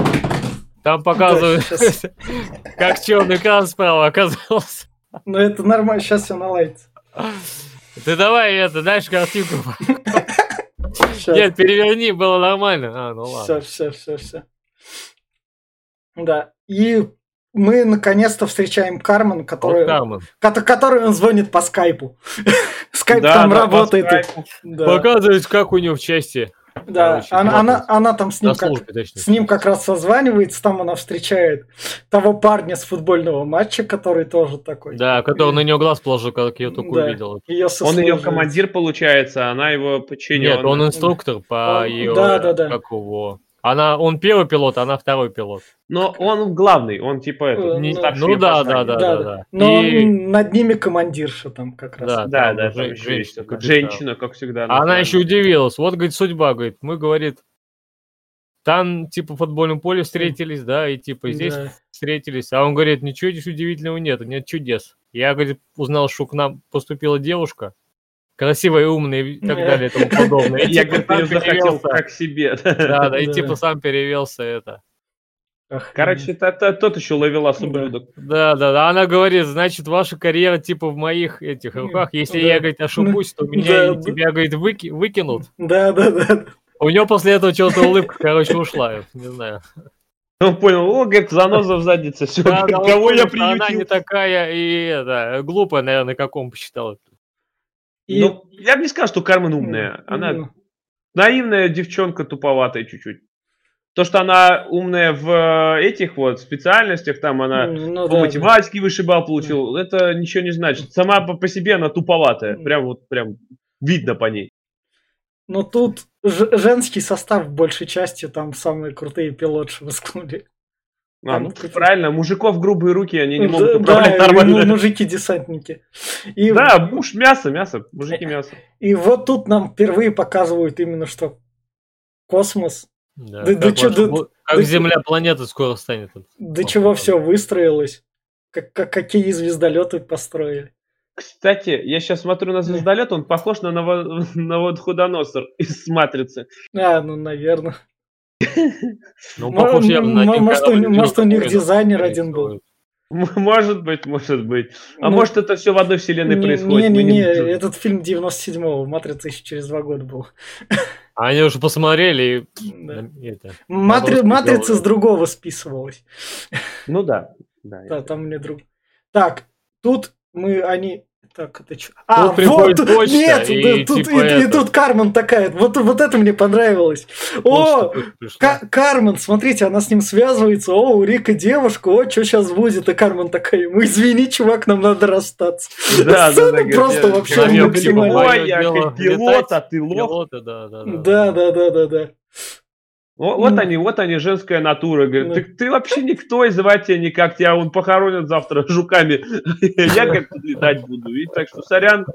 [SPEAKER 3] Там показывают, *laughs* как черный экран справа оказался.
[SPEAKER 1] Ну это нормально, сейчас все наладится.
[SPEAKER 3] Ты давай это, дальше картинку. *laughs* Нет, переверни, было нормально. А, ну
[SPEAKER 1] Все,
[SPEAKER 3] ладно.
[SPEAKER 1] все, все, все. Да. И мы наконец-то встречаем Кармен,
[SPEAKER 3] Вот
[SPEAKER 1] который,
[SPEAKER 3] Кармен.
[SPEAKER 1] кото- который он звонит по скайпу. *laughs* Скайп
[SPEAKER 2] Да,
[SPEAKER 1] там
[SPEAKER 2] да, по
[SPEAKER 1] работает.
[SPEAKER 2] скайпу.
[SPEAKER 1] Да,
[SPEAKER 3] Показывает, как у него в части.
[SPEAKER 1] Да.
[SPEAKER 3] короче,
[SPEAKER 1] Она, она, она там с ним, как,
[SPEAKER 3] службе, точнее.
[SPEAKER 1] с ним как раз созванивается, там она встречает того парня с футбольного матча, который тоже такой.
[SPEAKER 3] Да, который на него глаз положил, как я только
[SPEAKER 1] Да.
[SPEAKER 3] увидел.
[SPEAKER 1] Её
[SPEAKER 2] Он ее командир, получается, она его подчиненная.
[SPEAKER 3] Нет, он инструктор по
[SPEAKER 1] Он-
[SPEAKER 3] ее...
[SPEAKER 1] да, да, да.
[SPEAKER 3] Как его... Она, он первый пилот, а она второй пилот.
[SPEAKER 2] Но он главный, он типа
[SPEAKER 1] Э,
[SPEAKER 2] это,
[SPEAKER 3] Не-
[SPEAKER 2] старший
[SPEAKER 3] ну
[SPEAKER 2] её
[SPEAKER 3] да, да, да,
[SPEAKER 1] Да,
[SPEAKER 3] да,
[SPEAKER 1] да.
[SPEAKER 3] да.
[SPEAKER 1] Но
[SPEAKER 3] И-
[SPEAKER 1] над ними командирша там как раз.
[SPEAKER 3] Да,
[SPEAKER 2] Да, да, есть
[SPEAKER 3] женщина, капитан.
[SPEAKER 2] женщина, как всегда.
[SPEAKER 3] А она
[SPEAKER 2] назвали.
[SPEAKER 3] еще удивилась. Вот, говорит, судьба, говорит, мы, говорит, там, типа, в футбольном поле встретились, да, и, типа, здесь
[SPEAKER 1] Да.
[SPEAKER 3] встретились. А он говорит, ничего здесь удивительного нет, нет чудес. Я, говорит, узнал, что к нам поступила девушка, красивая, умная и так
[SPEAKER 1] Да.
[SPEAKER 3] далее и тому *laughs* подобное. И,
[SPEAKER 2] Я,
[SPEAKER 3] типа,
[SPEAKER 2] захотел
[SPEAKER 3] перевелся.
[SPEAKER 2] как себе.
[SPEAKER 3] Да, да, и
[SPEAKER 1] Да.
[SPEAKER 3] типа сам перевелся это.
[SPEAKER 2] Короче, тот еще ловелас
[SPEAKER 1] Да.
[SPEAKER 2] ублюдок.
[SPEAKER 3] Да, да, да. Она говорит, значит, ваша карьера типа в моих этих руках. Если
[SPEAKER 1] Да.
[SPEAKER 3] я, говорит, ошибусь, то меня
[SPEAKER 1] Да,
[SPEAKER 3] и
[SPEAKER 1] да.
[SPEAKER 3] тебя, говорит, выки- выкинут.
[SPEAKER 1] Да, да, да.
[SPEAKER 3] У него после этого что-то улыбка, короче, ушла. Не знаю.
[SPEAKER 2] Он понял, о, говорит, заноза в заднице, все,
[SPEAKER 3] Да, да, он
[SPEAKER 2] кого я
[SPEAKER 3] что Она не
[SPEAKER 2] приютил?
[SPEAKER 3] такая и это, глупая, наверное, как он посчитал.
[SPEAKER 1] И-
[SPEAKER 2] Ну, я бы не сказал, что Кармен умная. Она
[SPEAKER 1] Ну,
[SPEAKER 2] наивная девчонка, туповатая чуть-чуть. То, что она умная в э, этих вот специальностях, там она
[SPEAKER 1] ну
[SPEAKER 2] по
[SPEAKER 1] да,
[SPEAKER 2] математике высший балл получил, это ничего не значит. Сама по, по себе она туповатая. Прям вот, прям видно по ней.
[SPEAKER 1] Но тут женский состав большей частью там самые крутые пилотши воскнули.
[SPEAKER 2] А,
[SPEAKER 1] Там
[SPEAKER 2] ну,
[SPEAKER 1] какие-то-
[SPEAKER 2] правильно, мужиков грубые руки, они не
[SPEAKER 1] Да,
[SPEAKER 2] могут
[SPEAKER 1] да,
[SPEAKER 2] управлять
[SPEAKER 1] и
[SPEAKER 2] нормально.
[SPEAKER 1] му- мужики-десантники. И,
[SPEAKER 2] Да, муж мясо, мясо, мужики мясо.
[SPEAKER 1] и вот тут нам впервые показывают именно, что космос,
[SPEAKER 3] Да,
[SPEAKER 1] Да-
[SPEAKER 3] как
[SPEAKER 1] да чё, да-
[SPEAKER 3] как
[SPEAKER 1] да-
[SPEAKER 3] Земля планета скоро станет.
[SPEAKER 1] до чего все выстроилось, как, как- какие звездолеты построили.
[SPEAKER 2] Кстати, я сейчас смотрю на звездолет, он похож на, ново- *laughs* на вот худоносор из «Матрицы».
[SPEAKER 1] А, ну, наверное.
[SPEAKER 3] Ну, похож
[SPEAKER 1] М-
[SPEAKER 3] явно на один
[SPEAKER 1] может, у-
[SPEAKER 3] корабль,
[SPEAKER 1] может, у них дизайнер один был.
[SPEAKER 2] Может быть, может быть. А
[SPEAKER 1] Ну,
[SPEAKER 2] может, это все в одной вселенной
[SPEAKER 1] Не-
[SPEAKER 2] происходит.
[SPEAKER 1] Не-не-не,
[SPEAKER 2] не-
[SPEAKER 1] этот фильм 97-го, Матрица еще через два года был.
[SPEAKER 3] А Они уже посмотрели и...
[SPEAKER 1] Да.
[SPEAKER 3] это,
[SPEAKER 1] Матри- Матрица с другого списывалась.
[SPEAKER 2] Ну да. да.
[SPEAKER 1] Да, там мне друг. Так, тут мы, они... Так, это что? А,
[SPEAKER 3] приходит
[SPEAKER 1] вот,
[SPEAKER 3] почта,
[SPEAKER 1] нет,
[SPEAKER 3] и
[SPEAKER 1] да, тут,
[SPEAKER 3] типа
[SPEAKER 1] и, и
[SPEAKER 3] это.
[SPEAKER 1] тут Кармен такая, вот, вот это мне понравилось. О. Ка- Кармен, смотрите, она с ним связывается, о, у Рика девушка, о, что сейчас будет? И Кармен такая, ему, извини, чувак, нам надо расстаться.
[SPEAKER 2] Да, да,
[SPEAKER 1] Сцена *laughs*
[SPEAKER 2] да,
[SPEAKER 1] просто
[SPEAKER 2] я-
[SPEAKER 1] вообще
[SPEAKER 2] человек
[SPEAKER 1] максимально.
[SPEAKER 2] голубой, я
[SPEAKER 3] Дело
[SPEAKER 2] как пилот,
[SPEAKER 3] летать,
[SPEAKER 2] а ты лох.
[SPEAKER 3] Пилоты, да, да,
[SPEAKER 1] Да, да, да, да, да.
[SPEAKER 2] Вот, вот они, вот они, женская натура. Говорит, ты, ты вообще никто, и звать тебя никак, тебя он похоронят завтра *laughs* жуками. *laughs* Я как летать буду. И так что, сорян.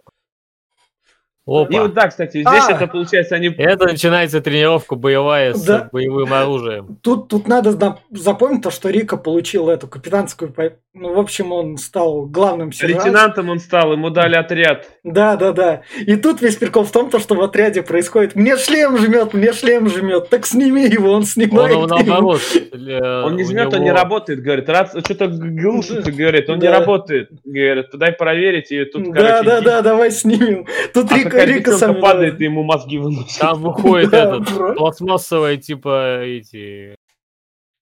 [SPEAKER 3] Опа.
[SPEAKER 2] И вот да, кстати, здесь
[SPEAKER 1] А!
[SPEAKER 2] это получается, они...
[SPEAKER 3] Это начинается тренировка боевая с
[SPEAKER 1] Да.
[SPEAKER 3] боевым оружием.
[SPEAKER 1] Тут, тут надо запомнить то, что Рика получил эту капитанскую... Ну, в общем, он стал главным сержантом.
[SPEAKER 2] Лейтенантом он стал, ему дали отряд.
[SPEAKER 1] Да, да, да. И тут весь прикол в том, то, что в отряде происходит «Мне шлем жмет, мне шлем жмет, так сними его», он
[SPEAKER 3] Он
[SPEAKER 1] снимает.
[SPEAKER 3] его наоборот. э,
[SPEAKER 2] Он не жмет, он не
[SPEAKER 3] него-
[SPEAKER 2] работает, говорит. Рад... Что-то глушится, говорит. Он не
[SPEAKER 1] Да.
[SPEAKER 2] работает. Говорит, дай проверить. И тут,
[SPEAKER 1] Да,
[SPEAKER 2] короче,
[SPEAKER 1] да,
[SPEAKER 2] ди-
[SPEAKER 1] да, давай снимем. Тут
[SPEAKER 2] А
[SPEAKER 1] Рика, Рика сам
[SPEAKER 2] падает, и ему мозги выносит.
[SPEAKER 3] Там выходит
[SPEAKER 1] Да,
[SPEAKER 3] этот
[SPEAKER 1] бро.
[SPEAKER 3] пластмассовый, типа, эти...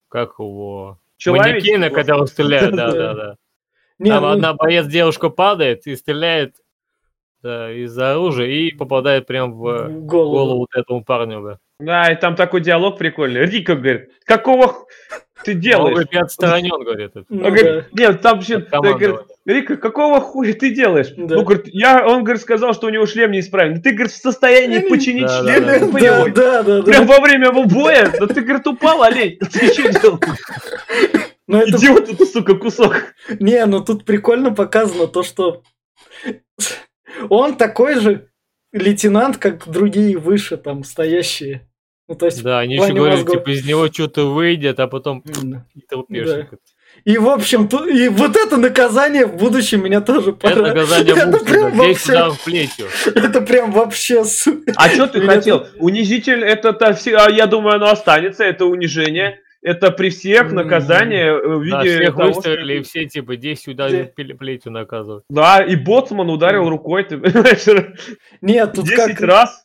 [SPEAKER 3] Как его? Манекены,
[SPEAKER 2] просто.
[SPEAKER 3] которые стреляют, да, *laughs*
[SPEAKER 1] Да.
[SPEAKER 3] да, да.
[SPEAKER 1] Не,
[SPEAKER 3] Там
[SPEAKER 1] ну,
[SPEAKER 3] одна боец девушка падает и стреляет да, из оружия и попадает прям в
[SPEAKER 1] в голову.
[SPEAKER 3] голову вот этому парню. Да.
[SPEAKER 2] Да, и там такой диалог прикольный. Рика говорит, какого ты
[SPEAKER 3] Он
[SPEAKER 2] делаешь?
[SPEAKER 3] говорит, я отстранен, говорит.
[SPEAKER 1] Ну,
[SPEAKER 2] Он говорит, нет, там вообще, говорит, Рика, какого хуя ты делаешь?
[SPEAKER 1] Да.
[SPEAKER 2] Ну, говорит, я, он, говорит, сказал, что у него шлем неисправен. Ты, говорит, в состоянии починить
[SPEAKER 3] да,
[SPEAKER 2] шлем
[SPEAKER 3] да, да.
[SPEAKER 1] да, да, да,
[SPEAKER 2] Прям
[SPEAKER 1] да.
[SPEAKER 2] во время боя? Да ты, говорит, упал, олень. *laughs* Ты что делал?
[SPEAKER 1] Но это
[SPEAKER 2] Идиот ты, *laughs* сука, кусок.
[SPEAKER 1] Не, ну тут прикольно показано то, что он такой же лейтенант, как другие выше там стоящие. Ну, то есть,
[SPEAKER 3] Да, они
[SPEAKER 1] в
[SPEAKER 3] еще говорят,
[SPEAKER 1] мозгов.
[SPEAKER 3] типа, из него что-то выйдет, а потом и толпешник.
[SPEAKER 1] И, в общем, ту- и вот это наказание в будущем меня тоже
[SPEAKER 3] Это
[SPEAKER 1] понравилось.
[SPEAKER 3] наказание
[SPEAKER 1] Это прям
[SPEAKER 3] да, 10
[SPEAKER 1] вообще-
[SPEAKER 3] ударов плетью.
[SPEAKER 1] Это прям вообще...
[SPEAKER 2] А что ты хотел? Унизитель, это, то все, а я думаю, оно останется, это унижение. это при всех наказание э, в
[SPEAKER 3] Да,
[SPEAKER 2] виде
[SPEAKER 3] всех
[SPEAKER 2] того,
[SPEAKER 3] выстрелили, и
[SPEAKER 2] что-
[SPEAKER 3] все типа 10 ударили пле- плетью наказывают.
[SPEAKER 2] Да, и боцман ударил рукой, ты
[SPEAKER 1] Нет, тут
[SPEAKER 2] 10
[SPEAKER 1] как...
[SPEAKER 2] раз.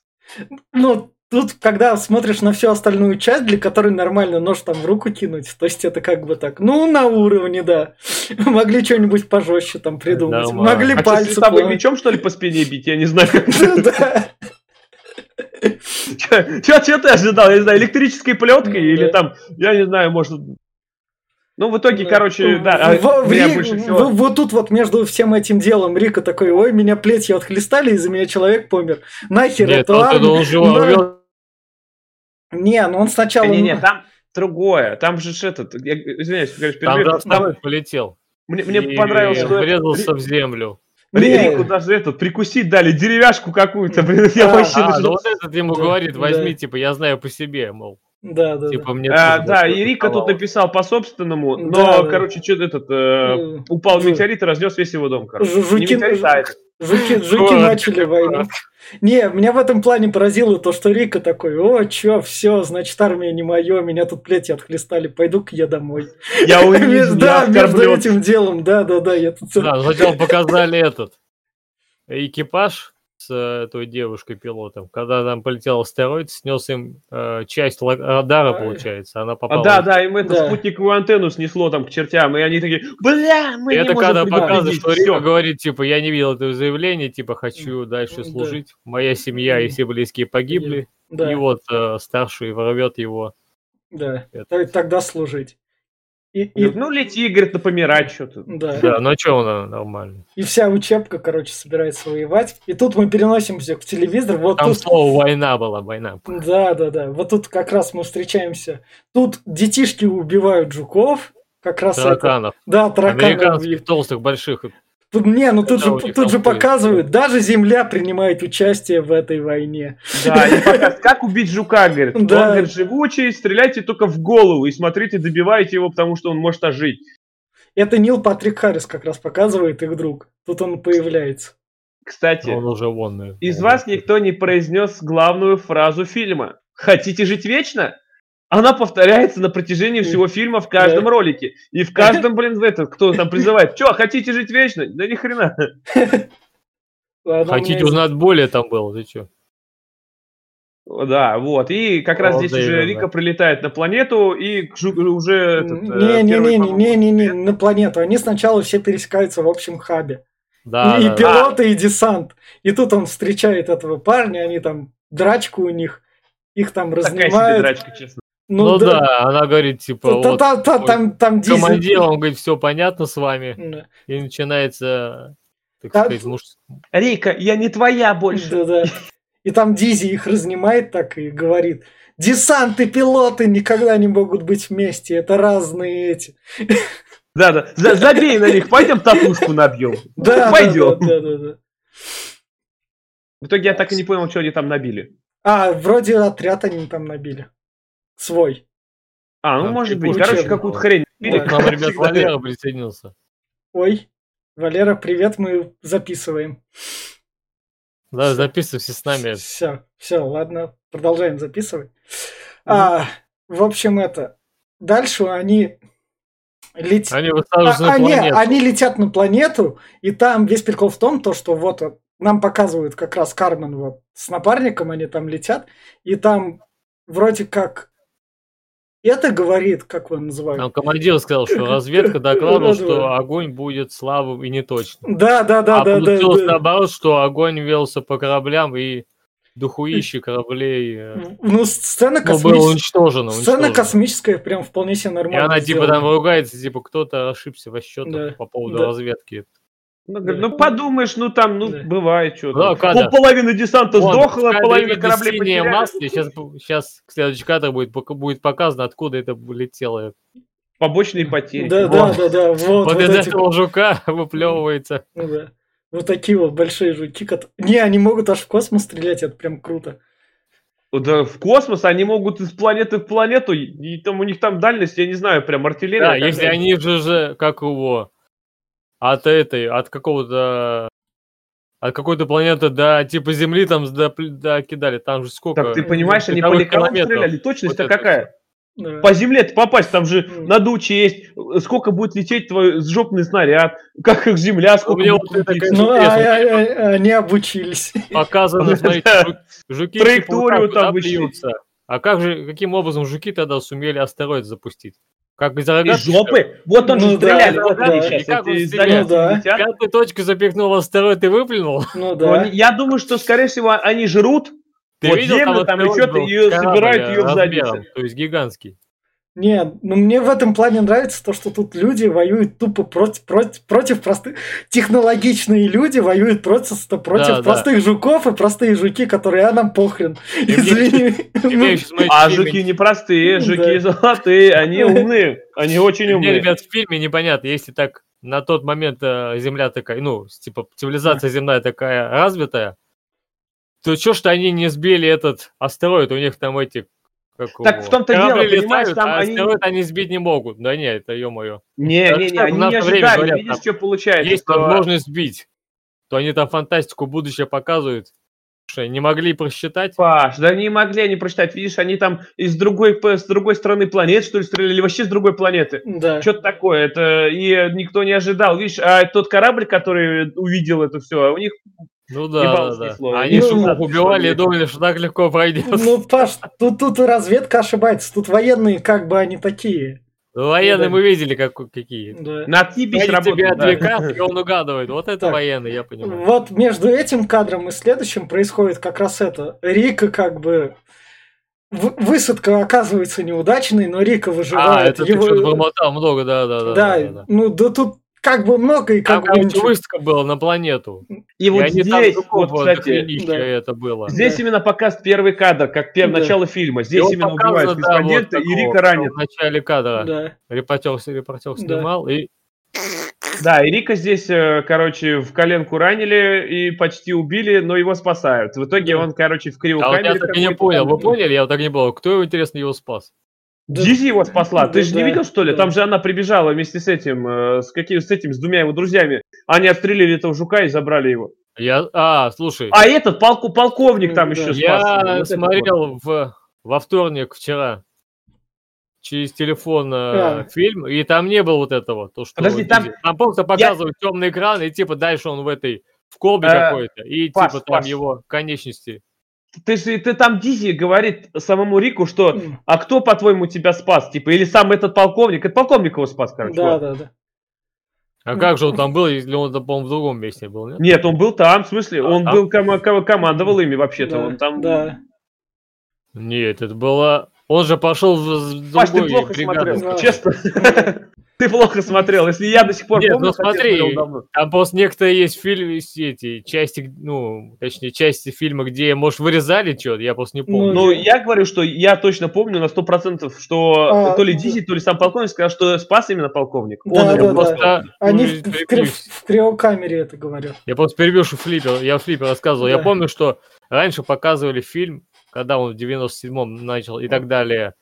[SPEAKER 1] Ну, тут, когда смотришь на всю остальную часть, для которой нормально нож там в руку кинуть, то есть это как бы так, ну, на уровне, да. *laughs* Могли что-нибудь пожестче там придумать.
[SPEAKER 3] Нормально.
[SPEAKER 1] Могли
[SPEAKER 2] А что,
[SPEAKER 1] пальцы
[SPEAKER 2] световым
[SPEAKER 1] плавать.
[SPEAKER 2] мечом, что ли, по спине бить? Я не знаю. *laughs*
[SPEAKER 1] Да. *laughs*
[SPEAKER 2] Че ты ожидал? Я не знаю, электрической плеткой
[SPEAKER 1] Ну,
[SPEAKER 2] или
[SPEAKER 1] да.
[SPEAKER 2] там, я не знаю, может... Ну, в итоге, короче, да, а
[SPEAKER 1] В- в
[SPEAKER 2] меня
[SPEAKER 1] Ри-
[SPEAKER 2] больше
[SPEAKER 1] в-
[SPEAKER 2] всего...
[SPEAKER 1] Вот тут вот между всем этим делом Рика такой, ой, меня плетью отхлестали, из-за меня человек помер. Нахер
[SPEAKER 3] Нет,
[SPEAKER 1] это
[SPEAKER 3] он,
[SPEAKER 1] ладно?
[SPEAKER 3] он уже
[SPEAKER 1] На-
[SPEAKER 3] рвет
[SPEAKER 1] Не, ну он сначала...
[SPEAKER 2] Не-не, там другое. Там же ж этот... Я извиняюсь,
[SPEAKER 3] Там
[SPEAKER 2] перебью.
[SPEAKER 3] же самолет полетел.
[SPEAKER 2] Мне, мне
[SPEAKER 3] И
[SPEAKER 2] понравилось, что
[SPEAKER 3] врезался в землю.
[SPEAKER 2] Ри-
[SPEAKER 1] Не.
[SPEAKER 2] Рику даже этот, прикусить дали, деревяшку какую-то, блин, я
[SPEAKER 1] А,
[SPEAKER 2] вообще
[SPEAKER 3] А,
[SPEAKER 2] начал-
[SPEAKER 3] ну вот этот ему
[SPEAKER 1] Да,
[SPEAKER 3] говорит, возьми,
[SPEAKER 1] да.
[SPEAKER 3] типа, я знаю по себе, мол.
[SPEAKER 1] Да, да,
[SPEAKER 3] Типа, мне
[SPEAKER 2] А, да, и Рика тут написал по собственному, но,
[SPEAKER 1] Да, да.
[SPEAKER 2] короче, что этот, э,
[SPEAKER 1] да.
[SPEAKER 2] упал метеорит и разнес весь его дом, короче.
[SPEAKER 1] Жуки-
[SPEAKER 2] метеорит, а.
[SPEAKER 1] Жуки, жуки начали войну. Не, меня в этом плане поразило то, что Рика такой, о, чё, все, значит, армия не мое, меня тут плети отхлестали, пойду-ка я домой.
[SPEAKER 2] Я *laughs* унижен,
[SPEAKER 1] Да, между этим делом, да, да, да, я тут...
[SPEAKER 3] Да, сначала показали этот экипаж с э, той девушкой-пилотом. Когда там полетел астероид, снес им э, часть радара,
[SPEAKER 1] А,
[SPEAKER 3] получается. Она
[SPEAKER 2] А,
[SPEAKER 3] попала.
[SPEAKER 2] да, да, им это
[SPEAKER 1] Да.
[SPEAKER 2] спутниковую антенну снесло там к чертям, и они такие, бля, мы
[SPEAKER 3] И
[SPEAKER 2] не
[SPEAKER 3] это
[SPEAKER 2] можем
[SPEAKER 3] когда показывает, что
[SPEAKER 2] всё».
[SPEAKER 3] Рика говорит, типа, я не видел этого заявления, типа, хочу дальше
[SPEAKER 1] Да.
[SPEAKER 3] служить. Моя семья и все близкие погибли.
[SPEAKER 1] Да,
[SPEAKER 3] И вот э, старший ворвет его.
[SPEAKER 1] да,
[SPEAKER 3] это-
[SPEAKER 1] тогда служить. И, и,
[SPEAKER 2] Ну, лети, говорит, на помирать что-то.
[SPEAKER 1] да.
[SPEAKER 3] Да, ну что, он нормально.
[SPEAKER 1] и вся учебка, короче, собирается воевать. И тут мы переносимся в телевизор. Вот
[SPEAKER 3] Там
[SPEAKER 1] тут
[SPEAKER 3] слово война была, война.
[SPEAKER 1] Да, да, да. Вот тут как раз мы встречаемся. Тут детишки убивают жуков. Как раз это.
[SPEAKER 3] Тараканов.
[SPEAKER 1] Да, тараканов.
[SPEAKER 3] Американских толстых, больших.
[SPEAKER 1] Тут, не, ну тут же, тут же показывают, даже Земля принимает участие в этой войне.
[SPEAKER 2] Да, и показ- как убить жука, говорит. *laughs*
[SPEAKER 1] Да.
[SPEAKER 2] Он, говорит, живучий, стреляйте только в голову и смотрите, добивайте его, потому что он может ожить.
[SPEAKER 1] Это Нил Патрик Харрис как раз показывает их друг. Тут он появляется.
[SPEAKER 2] Кстати,
[SPEAKER 3] Он уже вон. наверное,
[SPEAKER 2] из
[SPEAKER 3] он
[SPEAKER 2] вас никто не произнес главную фразу фильма. Хотите жить вечно? Она повторяется на протяжении всего фильма в каждом
[SPEAKER 1] Да.
[SPEAKER 2] ролике. И в каждом, блин, в этот, кто там призывает. Че, хотите жить вечно? Да ни хрена. *laughs*
[SPEAKER 3] Хотите узнать более там было, ты что?
[SPEAKER 2] Да, вот. И как раз здесь уже. Рика прилетает на планету, и уже э, первый,
[SPEAKER 1] Не-не-не,
[SPEAKER 2] по-моему,
[SPEAKER 1] не-не-не, на планету. Они сначала все пересекаются в общем хабе.
[SPEAKER 3] Да,
[SPEAKER 1] и
[SPEAKER 3] да, да.
[SPEAKER 1] пилоты, и десант. И тут он встречает этого парня, они там драчку у них, их там
[SPEAKER 2] Такая себе драчка, честно.
[SPEAKER 3] Ну, да. она говорит, типа,
[SPEAKER 1] Та-
[SPEAKER 3] вот
[SPEAKER 1] та- та- там, там дизель.
[SPEAKER 3] командир, он говорит, все понятно с вами.
[SPEAKER 1] Да.
[SPEAKER 3] И начинается, так
[SPEAKER 1] Та-
[SPEAKER 3] сказать, муж...
[SPEAKER 2] Рика, я не твоя больше.
[SPEAKER 1] Да-да. И там Дизи их разнимает так и говорит, десант и пилоты никогда не могут быть вместе, это разные эти.
[SPEAKER 2] Да, да. За- забей на них, пойдем татушку набьем.
[SPEAKER 1] Да,
[SPEAKER 2] Пойдем.
[SPEAKER 1] да, да, да, да.
[SPEAKER 2] В итоге я так и не понял, что они там набили.
[SPEAKER 1] А, вроде отряд они там набили. Свой.
[SPEAKER 2] А, ну
[SPEAKER 3] Там
[SPEAKER 2] может быть.
[SPEAKER 1] типа
[SPEAKER 2] Короче,
[SPEAKER 1] учебный.
[SPEAKER 2] какую-то хрень.
[SPEAKER 3] Вот к нам, ребят. Валера присоединился.
[SPEAKER 1] Ой, Валера, привет, мы записываем.
[SPEAKER 3] Да, записывайся с нами.
[SPEAKER 1] Все, все, ладно, продолжаем записывать. А, в общем, это. Дальше они летят.
[SPEAKER 3] Они
[SPEAKER 1] А,
[SPEAKER 3] на
[SPEAKER 1] они,
[SPEAKER 3] планету.
[SPEAKER 1] они летят на планету, и там весь прикол в том, то, что вот э, нам показывают как раз Кармен вот с напарником, они там летят, и там вроде как это говорит, как его называют?
[SPEAKER 3] Там командир сказал, что *laughs* разведка докладывала, что огонь будет слабым и неточным.
[SPEAKER 1] Да, да, да,
[SPEAKER 3] а
[SPEAKER 1] да, да,
[SPEAKER 3] получилось
[SPEAKER 1] да.
[SPEAKER 3] наоборот, что огонь велся по кораблям и духуищи кораблей э,
[SPEAKER 1] Ну, сцена
[SPEAKER 3] ну,
[SPEAKER 1] космическая. Сцена космическая, прям вполне себе
[SPEAKER 3] И
[SPEAKER 1] нормально.
[SPEAKER 3] она типа там ругается, типа кто-то ошибся во счетах
[SPEAKER 1] Да,
[SPEAKER 3] по поводу
[SPEAKER 1] да.
[SPEAKER 3] разведки.
[SPEAKER 2] Ну, говорит, ну подумаешь, ну там, ну
[SPEAKER 1] Да.
[SPEAKER 2] бывает что-то.
[SPEAKER 3] Да, кадр.
[SPEAKER 2] Пол половины десанта
[SPEAKER 3] Вон, кадре
[SPEAKER 2] половина кораблей потеряли.
[SPEAKER 3] масло, сейчас, сейчас следующий кадр будет, будет показано, откуда это летело.
[SPEAKER 2] Побочные потери.
[SPEAKER 1] Да, да,
[SPEAKER 3] Вот.
[SPEAKER 1] да, да, вот,
[SPEAKER 3] Вот,
[SPEAKER 1] вот
[SPEAKER 3] из
[SPEAKER 1] эти-
[SPEAKER 3] этого жука *laughs* выплевывается.
[SPEAKER 1] ну да. Вот такие вот большие жуки. кот- Не, они могут аж в космос стрелять, это прям круто.
[SPEAKER 2] Да, в космос они могут из планеты в планету, и там у них там дальность, я не знаю, прям артиллерия.
[SPEAKER 3] Да, если они же, же, как его, от этой, от какого-то, от какой-то планеты до типа Земли там до, до кидали, там же сколько?
[SPEAKER 2] Так ты понимаешь, они по лекалам стреляли, точность-то
[SPEAKER 3] Вот
[SPEAKER 2] какая?
[SPEAKER 1] Да.
[SPEAKER 2] по земле попасть, там же
[SPEAKER 1] Мгм.
[SPEAKER 2] надо учесть, э, сколько будет лететь твой жопный снаряд, *laughs* как их земля, сколько
[SPEAKER 3] меня
[SPEAKER 2] будет
[SPEAKER 3] вот это,
[SPEAKER 2] лететь.
[SPEAKER 1] Ну, а, а- а- они обучились. *laughs*
[SPEAKER 3] Показано, смотрите, жуки
[SPEAKER 2] Траекторию
[SPEAKER 3] типа, так
[SPEAKER 2] там
[SPEAKER 3] бьются. А как же, каким образом жуки тогда сумели астероид запустить? Как из
[SPEAKER 2] Из
[SPEAKER 3] рогатки, ли?
[SPEAKER 2] жопы. Вот он
[SPEAKER 1] Ну
[SPEAKER 2] же
[SPEAKER 1] да,
[SPEAKER 2] стреляли,
[SPEAKER 1] да,
[SPEAKER 2] вот
[SPEAKER 1] да.
[SPEAKER 2] они
[SPEAKER 1] И
[SPEAKER 2] сейчас,
[SPEAKER 3] как он
[SPEAKER 2] зарядки
[SPEAKER 1] Ну да.
[SPEAKER 3] Пятую точку запихнул астероид и выплюнул.
[SPEAKER 1] Ну *laughs* да.
[SPEAKER 2] они- Я думаю, что, скорее всего, они жрут,
[SPEAKER 3] Ты
[SPEAKER 2] Вот
[SPEAKER 3] видел,
[SPEAKER 2] землю там
[SPEAKER 3] астероид
[SPEAKER 2] лечет,
[SPEAKER 3] был
[SPEAKER 2] и собирают её в заднице.
[SPEAKER 3] То есть гигантский.
[SPEAKER 1] Не, ну мне в этом плане нравится то, что тут люди воюют тупо против, против, против простых... Технологичные люди воюют против, против
[SPEAKER 3] Да, да.
[SPEAKER 1] простых жуков и простые жуки, которые, а нам похрен.
[SPEAKER 3] мне-
[SPEAKER 1] Извини. *laughs*
[SPEAKER 3] И мне
[SPEAKER 2] а жуки непростые,
[SPEAKER 1] Да.
[SPEAKER 2] жуки золотые, они умные, они очень
[SPEAKER 3] Мне,
[SPEAKER 2] умные.
[SPEAKER 3] ребят, в фильме непонятно, если так на тот момент э, Земля такая, ну, типа, цивилизация земная такая развитая, то что что они не сбили этот астероид? У них там эти... Как
[SPEAKER 2] Так в том-то дело, понимаешь, там
[SPEAKER 3] а
[SPEAKER 2] они-
[SPEAKER 3] астероид они сбить не могут. Да нет, это ё-моё.
[SPEAKER 2] Не,
[SPEAKER 3] Так
[SPEAKER 2] не, не, они не
[SPEAKER 3] время
[SPEAKER 2] ожидали,
[SPEAKER 3] говорят,
[SPEAKER 2] видишь,
[SPEAKER 3] там
[SPEAKER 2] что получается.
[SPEAKER 3] Есть
[SPEAKER 2] что-
[SPEAKER 3] возможность сбить. То они там фантастику будущее показывают. Слушай, не могли просчитать?
[SPEAKER 2] Паш, да не могли они прочитать, видишь, они там из другой, с другой стороны планет, что ли, стреляли, или вообще с другой планеты.
[SPEAKER 1] Да.
[SPEAKER 2] Что-то такое, это и никто не ожидал. Видишь, а тот корабль, который увидел это все, у них
[SPEAKER 3] Ну да, да, да. Они
[SPEAKER 1] Ну,
[SPEAKER 3] шумов
[SPEAKER 2] ну,
[SPEAKER 3] убивали и думали, что так легко пройдет.
[SPEAKER 1] Ну, Паш, тут, тут и разведка ошибается. Тут военные как бы они такие.
[SPEAKER 3] Ну, Военные
[SPEAKER 1] да.
[SPEAKER 3] мы видели, как, какие.
[SPEAKER 1] Да.
[SPEAKER 2] на отъебись
[SPEAKER 3] Они тебе
[SPEAKER 2] работают. да.
[SPEAKER 3] отвлекают, и он угадывает. Вот это
[SPEAKER 1] Так.
[SPEAKER 3] военный, я понимаю.
[SPEAKER 1] Вот между этим кадром и следующим происходит как раз это. Рика как бы... Высадка оказывается неудачной, но Рика
[SPEAKER 3] А,
[SPEAKER 1] выживает.
[SPEAKER 3] это ты
[SPEAKER 1] Его-
[SPEAKER 3] что-то бормотал много, да, да, да.
[SPEAKER 1] Да,
[SPEAKER 3] да, да.
[SPEAKER 1] ну да тут как бы много и
[SPEAKER 3] Там,
[SPEAKER 1] как бы
[SPEAKER 3] короче,
[SPEAKER 1] ничего.
[SPEAKER 3] выставка была на планету.
[SPEAKER 2] И вот
[SPEAKER 3] они там
[SPEAKER 2] здесь,
[SPEAKER 3] жуков
[SPEAKER 2] вот, кстати,
[SPEAKER 1] да.
[SPEAKER 3] это было.
[SPEAKER 2] здесь
[SPEAKER 1] Да.
[SPEAKER 2] именно показ первый кадр, как пер-
[SPEAKER 1] Да.
[SPEAKER 2] начало фильма.
[SPEAKER 3] И
[SPEAKER 2] Здесь
[SPEAKER 3] вот
[SPEAKER 2] именно
[SPEAKER 3] показано,
[SPEAKER 2] убивают
[SPEAKER 3] да, вот
[SPEAKER 2] корреспондента, и Рика ранит.
[SPEAKER 3] В начале кадра
[SPEAKER 1] Да.
[SPEAKER 3] репортер, репортер
[SPEAKER 1] Да.
[SPEAKER 3] снимал, и
[SPEAKER 2] Да, и Рика здесь, э, короче, в коленку ранили и почти убили, но его спасают. В итоге
[SPEAKER 1] Да.
[SPEAKER 2] он, короче, в
[SPEAKER 3] а вот
[SPEAKER 2] криокамере...
[SPEAKER 3] я так и не понял.
[SPEAKER 2] там.
[SPEAKER 3] Вы поняли? Я вот так не понял. Кто его, интересно, его спас?
[SPEAKER 1] Да.
[SPEAKER 2] Дизи его спасла. Ты
[SPEAKER 1] Да,
[SPEAKER 2] же не
[SPEAKER 1] да,
[SPEAKER 2] видел, что ли?
[SPEAKER 1] да.
[SPEAKER 2] Там же она прибежала вместе с этим, э, с каким, с этим, с двумя его друзьями. Они отстрелили этого жука и забрали его.
[SPEAKER 3] Я, а, слушай,
[SPEAKER 2] А этот полку, полковник там
[SPEAKER 1] Да.
[SPEAKER 2] еще спас.
[SPEAKER 3] я
[SPEAKER 2] Вот
[SPEAKER 3] смотрел в, во вторник вчера через телефон э,
[SPEAKER 1] А.
[SPEAKER 3] фильм, и там не было вот этого. То, что
[SPEAKER 2] Подожди,
[SPEAKER 3] вот
[SPEAKER 2] там-
[SPEAKER 3] там просто показывают темный экран, и типа дальше он в этой в колбе
[SPEAKER 2] Э,
[SPEAKER 3] какой-то, и
[SPEAKER 2] Паш,
[SPEAKER 3] типа там
[SPEAKER 2] Паш.
[SPEAKER 3] его конечности.
[SPEAKER 2] Ты, же- ты там Дизи говорит самому Рику, что а кто, по-твоему, тебя спас? Типа, или сам этот полковник? Это полковник его спас, короче.
[SPEAKER 1] Да,
[SPEAKER 2] вот.
[SPEAKER 1] да, да.
[SPEAKER 3] А как же он там был, если он, по-моему, в другом месте был, нет?
[SPEAKER 2] Нет, он был там, в смысле, он
[SPEAKER 3] там?
[SPEAKER 2] был кома- кома- командовал ими вообще-то.
[SPEAKER 1] Да,
[SPEAKER 2] он там...
[SPEAKER 1] да.
[SPEAKER 3] Нет, это было... Он же пошел в с
[SPEAKER 2] Паш, ты
[SPEAKER 3] другой
[SPEAKER 2] плохо
[SPEAKER 3] бригады.
[SPEAKER 2] смотрел,
[SPEAKER 1] Да.
[SPEAKER 2] честно. *laughs* Ты плохо смотрел. Если я до сих пор
[SPEAKER 3] Нет,
[SPEAKER 2] помню,
[SPEAKER 3] ну смотри. Там просто некоторые есть фильмы, есть эти части, ну, точнее, части фильма, где, может, вырезали что-то, я просто не помню.
[SPEAKER 2] Ну, я говорю, что я точно помню на 100%, что
[SPEAKER 1] А,
[SPEAKER 2] то ли
[SPEAKER 1] да.
[SPEAKER 2] Дизи, то ли сам полковник сказал, что спас именно полковник.
[SPEAKER 1] Да,
[SPEAKER 2] Он
[SPEAKER 1] да, да.
[SPEAKER 3] просто,
[SPEAKER 1] Они
[SPEAKER 3] ну,
[SPEAKER 1] в, в криокамере это говорят.
[SPEAKER 3] Я просто перебью флиппер, я в флиппер рассказывал. Я помню, что раньше показывали фильм, когда он в 97-м начал и так далее.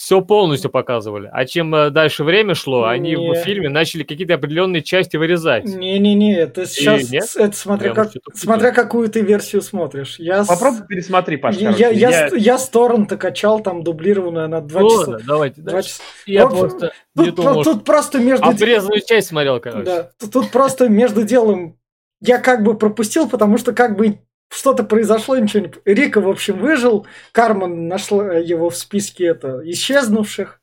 [SPEAKER 3] Все полностью показывали. А чем э, дальше время шло, они
[SPEAKER 1] Не.
[SPEAKER 3] в фильме начали какие-то определенные части вырезать.
[SPEAKER 1] Не-не-не, это сейчас,
[SPEAKER 3] нет?
[SPEAKER 1] это смотря, как, смотря какую ты версию смотришь. Я, с-
[SPEAKER 2] Попробуй пересмотри, Паш,
[SPEAKER 1] я, я, я,
[SPEAKER 2] Я-
[SPEAKER 1] с- я с торрента качал там дублированную на два
[SPEAKER 3] Ну
[SPEAKER 1] часа.
[SPEAKER 3] ладно, давайте
[SPEAKER 1] Два
[SPEAKER 3] дальше.
[SPEAKER 1] часа.
[SPEAKER 3] Я
[SPEAKER 1] Ну,
[SPEAKER 3] просто не
[SPEAKER 1] Тут,
[SPEAKER 3] думал,
[SPEAKER 1] тут просто между...
[SPEAKER 3] обрезанную часть смотрел, короче.
[SPEAKER 1] Да, тут, тут просто между делом я как бы пропустил, потому что как бы что-то произошло, ничего не... Рика, в общем, выжил, Карман нашла его в списке это исчезнувших.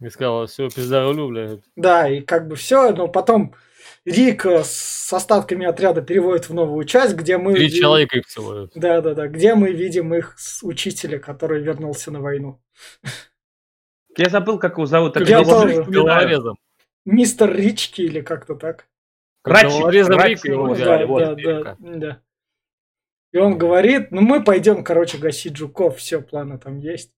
[SPEAKER 3] И сказал, все, пизда рулю, блядь.
[SPEAKER 1] Да, и как бы все, но потом Рика с остатками отряда переводит в новую часть, где мы...
[SPEAKER 3] Три
[SPEAKER 1] ви-
[SPEAKER 3] человека их всего.
[SPEAKER 1] Да, да, да, где мы видим их с учителя, который вернулся на войну.
[SPEAKER 2] Я забыл, как его зовут. так
[SPEAKER 1] Я тоже.
[SPEAKER 3] Головорезом.
[SPEAKER 1] Мистер Рички или как-то так.
[SPEAKER 2] Ратчик,
[SPEAKER 3] Головорезом Рика его взяли,
[SPEAKER 1] да,
[SPEAKER 2] вот.
[SPEAKER 1] да, да, да. И он говорит, ну мы пойдем, короче, гасить жуков, все, планы там есть.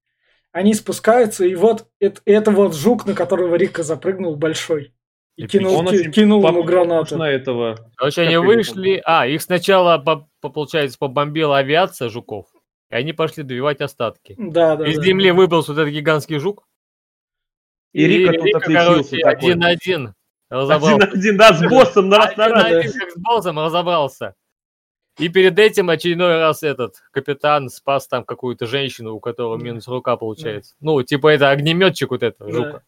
[SPEAKER 1] Они спускаются, и вот это, это вот жук, на которого Рика запрыгнул большой. И кинул,
[SPEAKER 2] Он очень
[SPEAKER 1] кинул ему гранату.
[SPEAKER 2] на этого.
[SPEAKER 3] Короче, они вышли... А, их сначала, по, по- получается, побомбила авиация жуков. И они пошли добивать остатки.
[SPEAKER 1] Да, да,
[SPEAKER 3] Из
[SPEAKER 1] да.
[SPEAKER 3] земли выполз вот этот гигантский жук.
[SPEAKER 2] И Рика тут отличился
[SPEAKER 3] короче,
[SPEAKER 2] такой.
[SPEAKER 3] один-один разобрался.
[SPEAKER 2] Один-один, да, с боссом на раз на раз.
[SPEAKER 3] Один-один, как с боссом разобрался. И перед этим очередной раз этот капитан спас там какую-то женщину, у которого
[SPEAKER 1] Да.
[SPEAKER 3] минус рука получается. Ну, типа это огнеметчик вот это,
[SPEAKER 1] Да.
[SPEAKER 3] жука.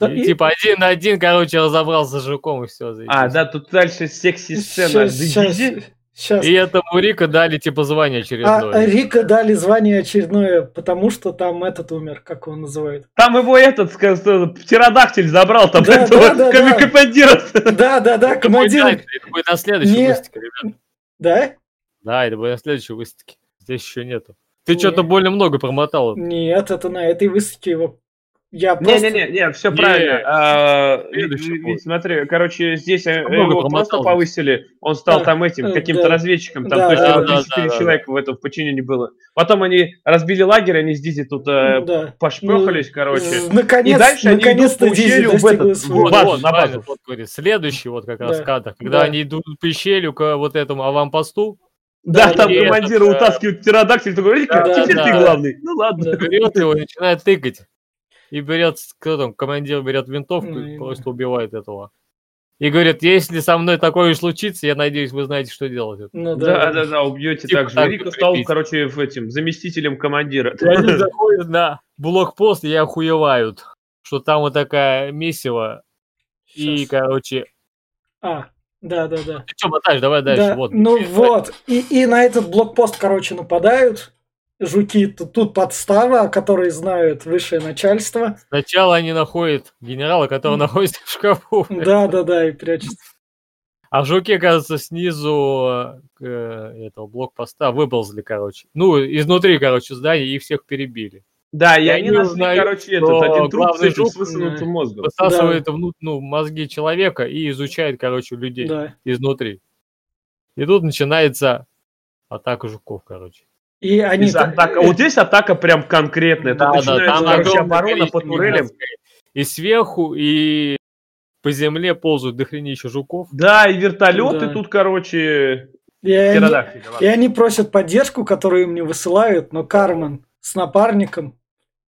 [SPEAKER 1] Да,
[SPEAKER 3] И,
[SPEAKER 1] и-
[SPEAKER 3] Типа один на один, короче, разобрался с жуком и все.
[SPEAKER 2] А, да, тут дальше секси-сцена.
[SPEAKER 1] Щас, щас.
[SPEAKER 3] И этому Рико дали типа звание
[SPEAKER 1] А
[SPEAKER 3] очередное.
[SPEAKER 1] Рика дали звание очередное, потому что там этот умер, как его называют.
[SPEAKER 2] Там его этот, скажем, птеродактиль забрал, там
[SPEAKER 1] Да,
[SPEAKER 2] этого
[SPEAKER 1] да, да,
[SPEAKER 2] командира.
[SPEAKER 1] Да, да, да,
[SPEAKER 3] Это будет, да,
[SPEAKER 1] командир.
[SPEAKER 3] это будет на следующей
[SPEAKER 1] Не-
[SPEAKER 3] выставке, ребят.
[SPEAKER 1] Да?
[SPEAKER 3] Да, это будет на следующей выставке. Здесь еще нету. Ты что-то больно много промотал.
[SPEAKER 1] Нет, это на этой выставке его. Я просто...
[SPEAKER 2] Не-не-не, не, все
[SPEAKER 3] Не,
[SPEAKER 2] правильно. А, ведь- смотри, короче, здесь э,
[SPEAKER 3] Много
[SPEAKER 2] его
[SPEAKER 3] промотал
[SPEAKER 2] просто повысили, он стал
[SPEAKER 1] Да,
[SPEAKER 2] там этим,
[SPEAKER 1] э,
[SPEAKER 2] каким-то
[SPEAKER 1] да.
[SPEAKER 2] разведчиком, там
[SPEAKER 1] Да,
[SPEAKER 2] точно
[SPEAKER 1] да,
[SPEAKER 2] вот
[SPEAKER 3] да,
[SPEAKER 2] 4
[SPEAKER 3] да,
[SPEAKER 2] человека в этом в подчинении было. Потом они разбили лагерь, они с Дизи тут э,
[SPEAKER 1] да.
[SPEAKER 2] пошпехались, короче.
[SPEAKER 1] З- Наконец,
[SPEAKER 2] И дальше они
[SPEAKER 1] наконец-то
[SPEAKER 2] идут по
[SPEAKER 1] Дизи
[SPEAKER 2] ущелью в этот,
[SPEAKER 1] своего.
[SPEAKER 2] в базу,
[SPEAKER 3] вот,
[SPEAKER 2] на базу.
[SPEAKER 3] вот говорит. Следующий вот как раз
[SPEAKER 1] Да,
[SPEAKER 3] кадр, когда
[SPEAKER 1] да.
[SPEAKER 3] они идут по щелью к вот этому аванпосту,
[SPEAKER 2] Да,
[SPEAKER 1] Да,
[SPEAKER 2] там
[SPEAKER 3] и
[SPEAKER 2] командир
[SPEAKER 3] этот, э,
[SPEAKER 2] утаскивает птеродактиль, такой,
[SPEAKER 1] Да,
[SPEAKER 2] теперь
[SPEAKER 3] да.
[SPEAKER 2] ты главный. Ну ладно.
[SPEAKER 3] Берет его и начинает тыкать. И берет, кто там, командир берет винтовку
[SPEAKER 1] Ну,
[SPEAKER 3] и просто убивает этого. И говорит, если со мной такое случится, я надеюсь, вы знаете, что делать.
[SPEAKER 1] Ну
[SPEAKER 2] Да, да, да, убьете
[SPEAKER 3] Типа
[SPEAKER 2] так же.
[SPEAKER 3] вот
[SPEAKER 2] стал, короче, в этим заместителем командира.
[SPEAKER 3] И они *laughs* заходят на блокпост и охуевают, что там вот такая месиво. И, короче,
[SPEAKER 1] А, да, да, да.
[SPEAKER 3] ты что мотаешь, давай дальше.
[SPEAKER 1] Да,
[SPEAKER 3] вот.
[SPEAKER 1] ну вот. И, и на этот блокпост, короче, нападают. Жуки, тут, тут подстава, о которой знают высшее начальство.
[SPEAKER 3] Сначала они находят генерала, который
[SPEAKER 1] М.
[SPEAKER 3] находится в шкафу.
[SPEAKER 1] Да, да, да, и прячется.
[SPEAKER 3] А жуки, кажется, снизу э, этого блокпоста выползли, короче. Ну, изнутри, короче, здания и всех перебили.
[SPEAKER 2] Да, и они
[SPEAKER 3] не
[SPEAKER 2] нашли,
[SPEAKER 3] узнаю,
[SPEAKER 2] короче,
[SPEAKER 3] что
[SPEAKER 2] этот один труп с
[SPEAKER 3] жук,
[SPEAKER 2] высунутым мозгом.
[SPEAKER 3] Высасывает внут- ну, мозги человека и изучает, короче, людей
[SPEAKER 1] Да.
[SPEAKER 3] изнутри. И тут начинается атака жуков, короче.
[SPEAKER 1] И они...
[SPEAKER 2] Здесь атака- Вот здесь атака прям конкретная. Тут
[SPEAKER 3] Да, да,
[SPEAKER 2] начинается,
[SPEAKER 3] там
[SPEAKER 2] короче, оборона по
[SPEAKER 3] количество
[SPEAKER 2] турелям.
[SPEAKER 3] И сверху, и по земле ползают дохренища жуков.
[SPEAKER 2] Да, и вертолеты
[SPEAKER 1] Да.
[SPEAKER 2] тут, короче,
[SPEAKER 1] и они- И они просят поддержку, которую им не высылают, но Кармен с напарником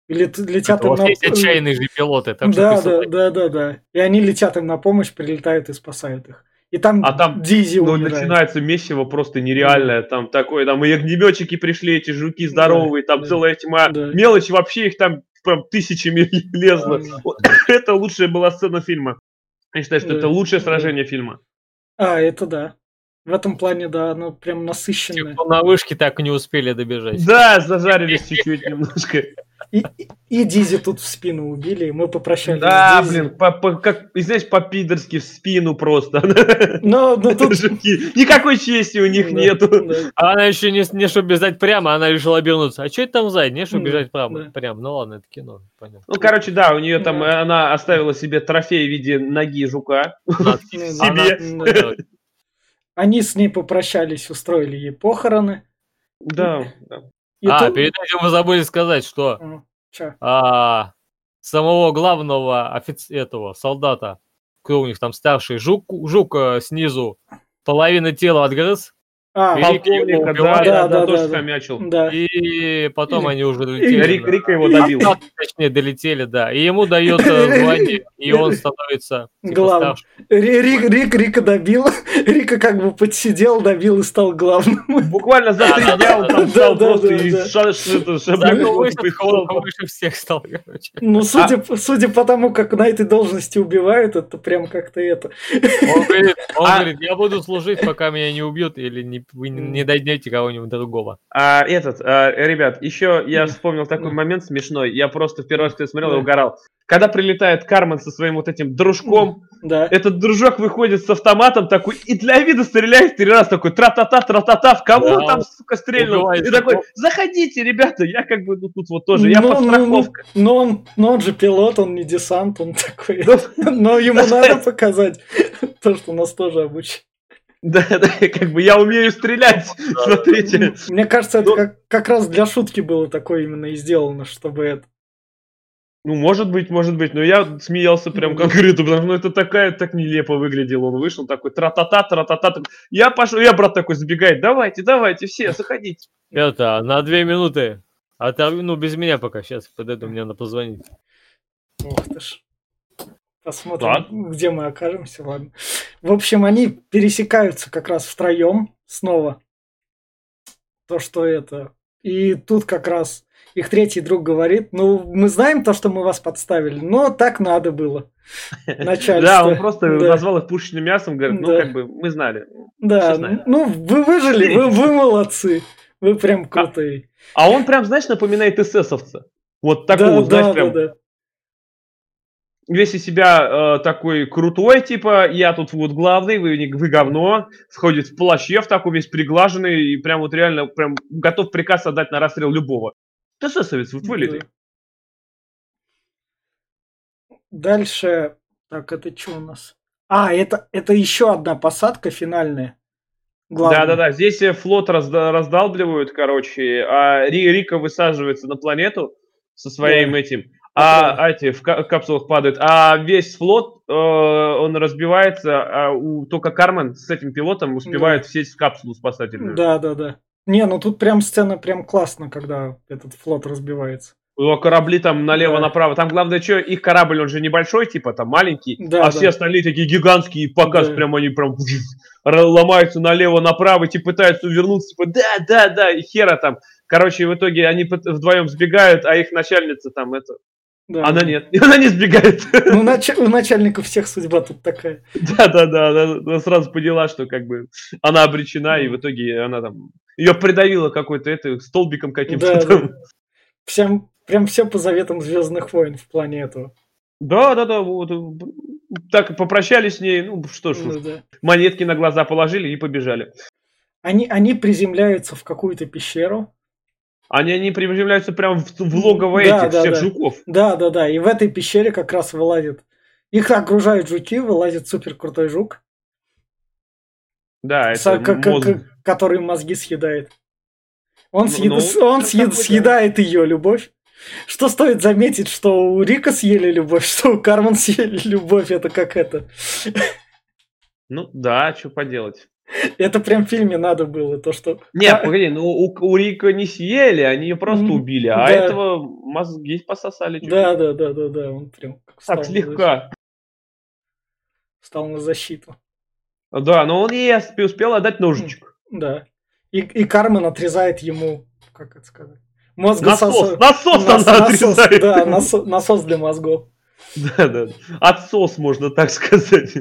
[SPEAKER 1] лет- летят
[SPEAKER 3] Это
[SPEAKER 1] им на...
[SPEAKER 3] есть отчаянные же пилоты. Что
[SPEAKER 1] Да, да, да, да, да. И они летят им на помощь, прилетают и спасают их. И там,
[SPEAKER 2] А там,
[SPEAKER 1] Дизи
[SPEAKER 2] Ну,
[SPEAKER 1] умирает.
[SPEAKER 2] начинается месиво просто нереальное. Там такое, там и огнеметчики пришли, эти жуки здоровые, там
[SPEAKER 1] да,
[SPEAKER 2] целая тьма.
[SPEAKER 1] да.
[SPEAKER 2] Мелочи вообще их там прям тысячами *laughs* лезло.
[SPEAKER 1] Да.
[SPEAKER 2] Вот *laughs* Это лучшая была сцена фильма. Я считаю, что
[SPEAKER 1] Да.
[SPEAKER 2] это лучшее
[SPEAKER 1] Да.
[SPEAKER 2] сражение фильма.
[SPEAKER 1] А, это да. В этом плане, да, оно прям насыщенное.
[SPEAKER 3] кто на вышке так и не успели добежать.
[SPEAKER 2] Да, зажарились чуть-чуть немножко.
[SPEAKER 1] И, и- и Дизи тут в спину убили, и мы попрощались
[SPEAKER 2] Да, блин, по, по- как, и знаешь, по-пидорски в спину просто.
[SPEAKER 1] Но, но тут...
[SPEAKER 2] Жуки. Никакой чести у них
[SPEAKER 1] Да,
[SPEAKER 2] нету.
[SPEAKER 1] да.
[SPEAKER 3] А она еще не, не чтобы бежать прямо, она решила обернуться. А что это там сзади? Не чтобы
[SPEAKER 1] Да,
[SPEAKER 3] бежать прямо.
[SPEAKER 1] да.
[SPEAKER 3] Прям, ну ладно, это кино, понятно.
[SPEAKER 2] Ну, короче, да, у нее там,
[SPEAKER 1] Да.
[SPEAKER 2] она оставила себе трофей в виде ноги жука. Себе.
[SPEAKER 1] Они с ней попрощались, устроили ей похороны.
[SPEAKER 2] Да, да.
[SPEAKER 1] И
[SPEAKER 3] А,
[SPEAKER 1] тут-
[SPEAKER 3] перед этим вы забыли сказать, что
[SPEAKER 1] А, чё?
[SPEAKER 3] а, самого главного офиц... этого солдата, кто у них там старший, жук, жук э, снизу половина тела отгрыз,
[SPEAKER 1] А,
[SPEAKER 3] Рик
[SPEAKER 2] Полковника, да, да,
[SPEAKER 1] Да,
[SPEAKER 2] тоже хомячил.
[SPEAKER 3] и потом они уже долетели.
[SPEAKER 2] Рик, Рика его добил.
[SPEAKER 3] Точнее, долетели, да. И ему дает *laughs* звание, и он становится типа,
[SPEAKER 1] Главным. Ри- Рик, Рик, Рика добил. *laughs* Рика как бы подсидел, добил и стал главным.
[SPEAKER 2] Буквально за три дня он там *laughs* стал просто
[SPEAKER 3] выше всех стал, короче.
[SPEAKER 1] Ну, судя,
[SPEAKER 2] А
[SPEAKER 1] по- судя по тому, как на этой должности убивают, это прям как-то это.
[SPEAKER 3] Он говорит,
[SPEAKER 2] А-
[SPEAKER 3] говорит, я буду служить, пока меня не убьют, или не, вы не- дойдете кого-нибудь другого.
[SPEAKER 2] А, этот, а, ребят, еще я вспомнил такой момент смешной. Я просто в первый раз, когда смотрел,
[SPEAKER 1] Да.
[SPEAKER 2] угорал. Когда прилетает Кармен со своим вот этим дружком,
[SPEAKER 1] Да.
[SPEAKER 2] этот дружок выходит с автоматом такой и для вида стреляет три раза такой тра-та-та, тра-та-та, в кого
[SPEAKER 3] Да.
[SPEAKER 2] там, сука, стрельнул? И такой, заходите, ребята, я как бы ну, тут вот тоже, я
[SPEAKER 1] Ну, ну,
[SPEAKER 2] подстраховка.
[SPEAKER 1] ну, Но он, но он же пилот, он не десант, он такой. *laughs* Но ему надо показать *laughs* то, что нас тоже обучили.
[SPEAKER 2] Да, *laughs* да, как бы я умею стрелять, смотрите.
[SPEAKER 1] Мне кажется, это
[SPEAKER 2] Ну-
[SPEAKER 1] как, как раз для шутки было такое именно и сделано, чтобы это.
[SPEAKER 2] Ну, может быть, может быть, но я смеялся прям конкретно, потому что ну, это такая, так нелепо выглядел. Он вышел такой, тра-та-та, тра-та-та. Я пошел, я брат такой забегает, давайте, давайте, все, заходите.
[SPEAKER 3] Это, на две минуты. Оторви, ну, без меня пока, сейчас подойду, мне надо позвонить.
[SPEAKER 1] Ух ты ж. Посмотрим,
[SPEAKER 2] Так.
[SPEAKER 1] где мы окажемся, ладно. В общем, они пересекаются как раз втроем снова. То, что это. И тут как раз их третий друг говорит, ну, мы знаем то, что мы вас подставили, но так надо было. *laughs* Начальство.
[SPEAKER 2] Да, он просто назвал их пушечным мясом, говорит, ну, как бы, мы знали.
[SPEAKER 1] Да, ну, вы выжили, вы, *laughs* вы молодцы. Вы прям крутые.
[SPEAKER 2] А он прям, знаешь, напоминает эсэсовца. Вот такого, знаешь, прям. Весь из себя э, такой крутой, типа, я тут вот главный, вы, вы говно, сходит в плаще в такой весь приглаженный и прям вот реально прям готов приказ отдать на расстрел любого. Ты эсэсовец, вот вылитый.
[SPEAKER 1] Да. Дальше. Так, это что у нас? А, это, это еще одна посадка финальная.
[SPEAKER 2] Да-да-да, здесь э, флот разда- раздалбливают, короче, а Ри- Рика высаживается на планету со своим
[SPEAKER 1] Да.
[SPEAKER 2] этим, а
[SPEAKER 1] Да.
[SPEAKER 2] эти в ка- капсулах падают, а весь флот, э, он разбивается, а у- только Кармен с этим пилотом успевает сесть в капсулу спасательную.
[SPEAKER 1] Да, да, да. Не, ну тут прям сцена прям классно, когда этот флот разбивается.
[SPEAKER 2] У него корабли там
[SPEAKER 1] Да.
[SPEAKER 2] налево-направо. Там главное, что их корабль, он же небольшой, типа там маленький,
[SPEAKER 1] Да,
[SPEAKER 2] а
[SPEAKER 1] да.
[SPEAKER 2] все остальные такие гигантские, показ
[SPEAKER 1] Да.
[SPEAKER 2] прям они прям ломаются налево-направо, типа пытаются увернуться, типа да, да, да, и хера там. Короче, в итоге они вдвоем сбегают, а их начальница там это,
[SPEAKER 1] Да.
[SPEAKER 2] она нет, *laughs* она не сбегает.
[SPEAKER 1] Ну, нач- у начальника всех судьба тут такая.
[SPEAKER 2] Да, да, да, она, она сразу поняла, что как бы она обречена, и в итоге она там ее придавила какой-то это столбиком каким-то
[SPEAKER 1] Да,
[SPEAKER 2] там.
[SPEAKER 1] да. Всем, прям все по заветам Звездных войн в плане этого.
[SPEAKER 2] Да, да, да, вот. Так попрощались с ней, ну что ж,
[SPEAKER 1] Ну, да.
[SPEAKER 2] монетки на глаза положили и побежали.
[SPEAKER 1] Они, они приземляются в какую-то пещеру.
[SPEAKER 2] Они, они приземляются прям в, в логово
[SPEAKER 1] Да,
[SPEAKER 2] этих
[SPEAKER 1] да,
[SPEAKER 2] всех
[SPEAKER 1] да.
[SPEAKER 2] жуков.
[SPEAKER 1] Да, да, да. И в этой пещере как раз вылазит. Их окружают жуки, вылазит супер крутой жук,
[SPEAKER 2] Да, это
[SPEAKER 1] к- к-
[SPEAKER 2] мозг.
[SPEAKER 1] который мозги съедает. Он,
[SPEAKER 2] Ну,
[SPEAKER 1] съед-
[SPEAKER 2] ну, *laughs*
[SPEAKER 1] он съед- съедает ее любовь. Что стоит заметить, что у Рика съели любовь, *laughs* что у Кармен съели любовь, это как это.
[SPEAKER 2] Ну да, что поделать. *laughs*
[SPEAKER 1] Это прям в фильме надо было, то что...
[SPEAKER 2] Нет, *laughs* погоди, ну у, у Рика не съели, они ее просто убили, а
[SPEAKER 1] да.
[SPEAKER 2] этого мозги пососали.
[SPEAKER 1] Да, да, да, да, да, он прям
[SPEAKER 2] Так слегка.
[SPEAKER 1] Встал на защиту.
[SPEAKER 2] Да, но он ей успел отдать ножичек.
[SPEAKER 1] Да. И, и Кармен отрезает ему, как это сказать, мозг
[SPEAKER 2] Насос, насос
[SPEAKER 1] Нас-
[SPEAKER 2] она
[SPEAKER 1] насос,
[SPEAKER 2] отрезает.
[SPEAKER 1] да, насо- насос для мозгов. *laughs*
[SPEAKER 2] Да, да. Отсос, можно так сказать.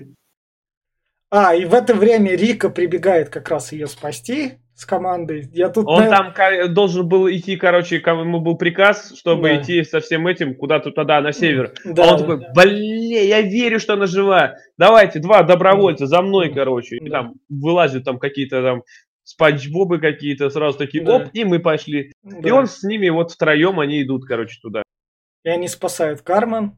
[SPEAKER 1] А, и в это время Рика прибегает как раз ее спасти с командой. Я тут...
[SPEAKER 2] Он
[SPEAKER 1] на-
[SPEAKER 2] там должен был идти, короче, кому ему был приказ, чтобы
[SPEAKER 1] Да.
[SPEAKER 2] идти со всем этим куда-то туда, на север.
[SPEAKER 1] Да,
[SPEAKER 2] а он
[SPEAKER 1] да.
[SPEAKER 2] такой, блин, я верю, что она жива. Давайте, два добровольца за мной, короче. И
[SPEAKER 1] Да.
[SPEAKER 2] там вылазят там какие-то там спанч Бобы какие-то, сразу такие,
[SPEAKER 1] Да.
[SPEAKER 2] оп, и мы пошли.
[SPEAKER 1] Да.
[SPEAKER 2] И он с ними вот втроем они идут, короче, туда.
[SPEAKER 1] И они спасают Кармен.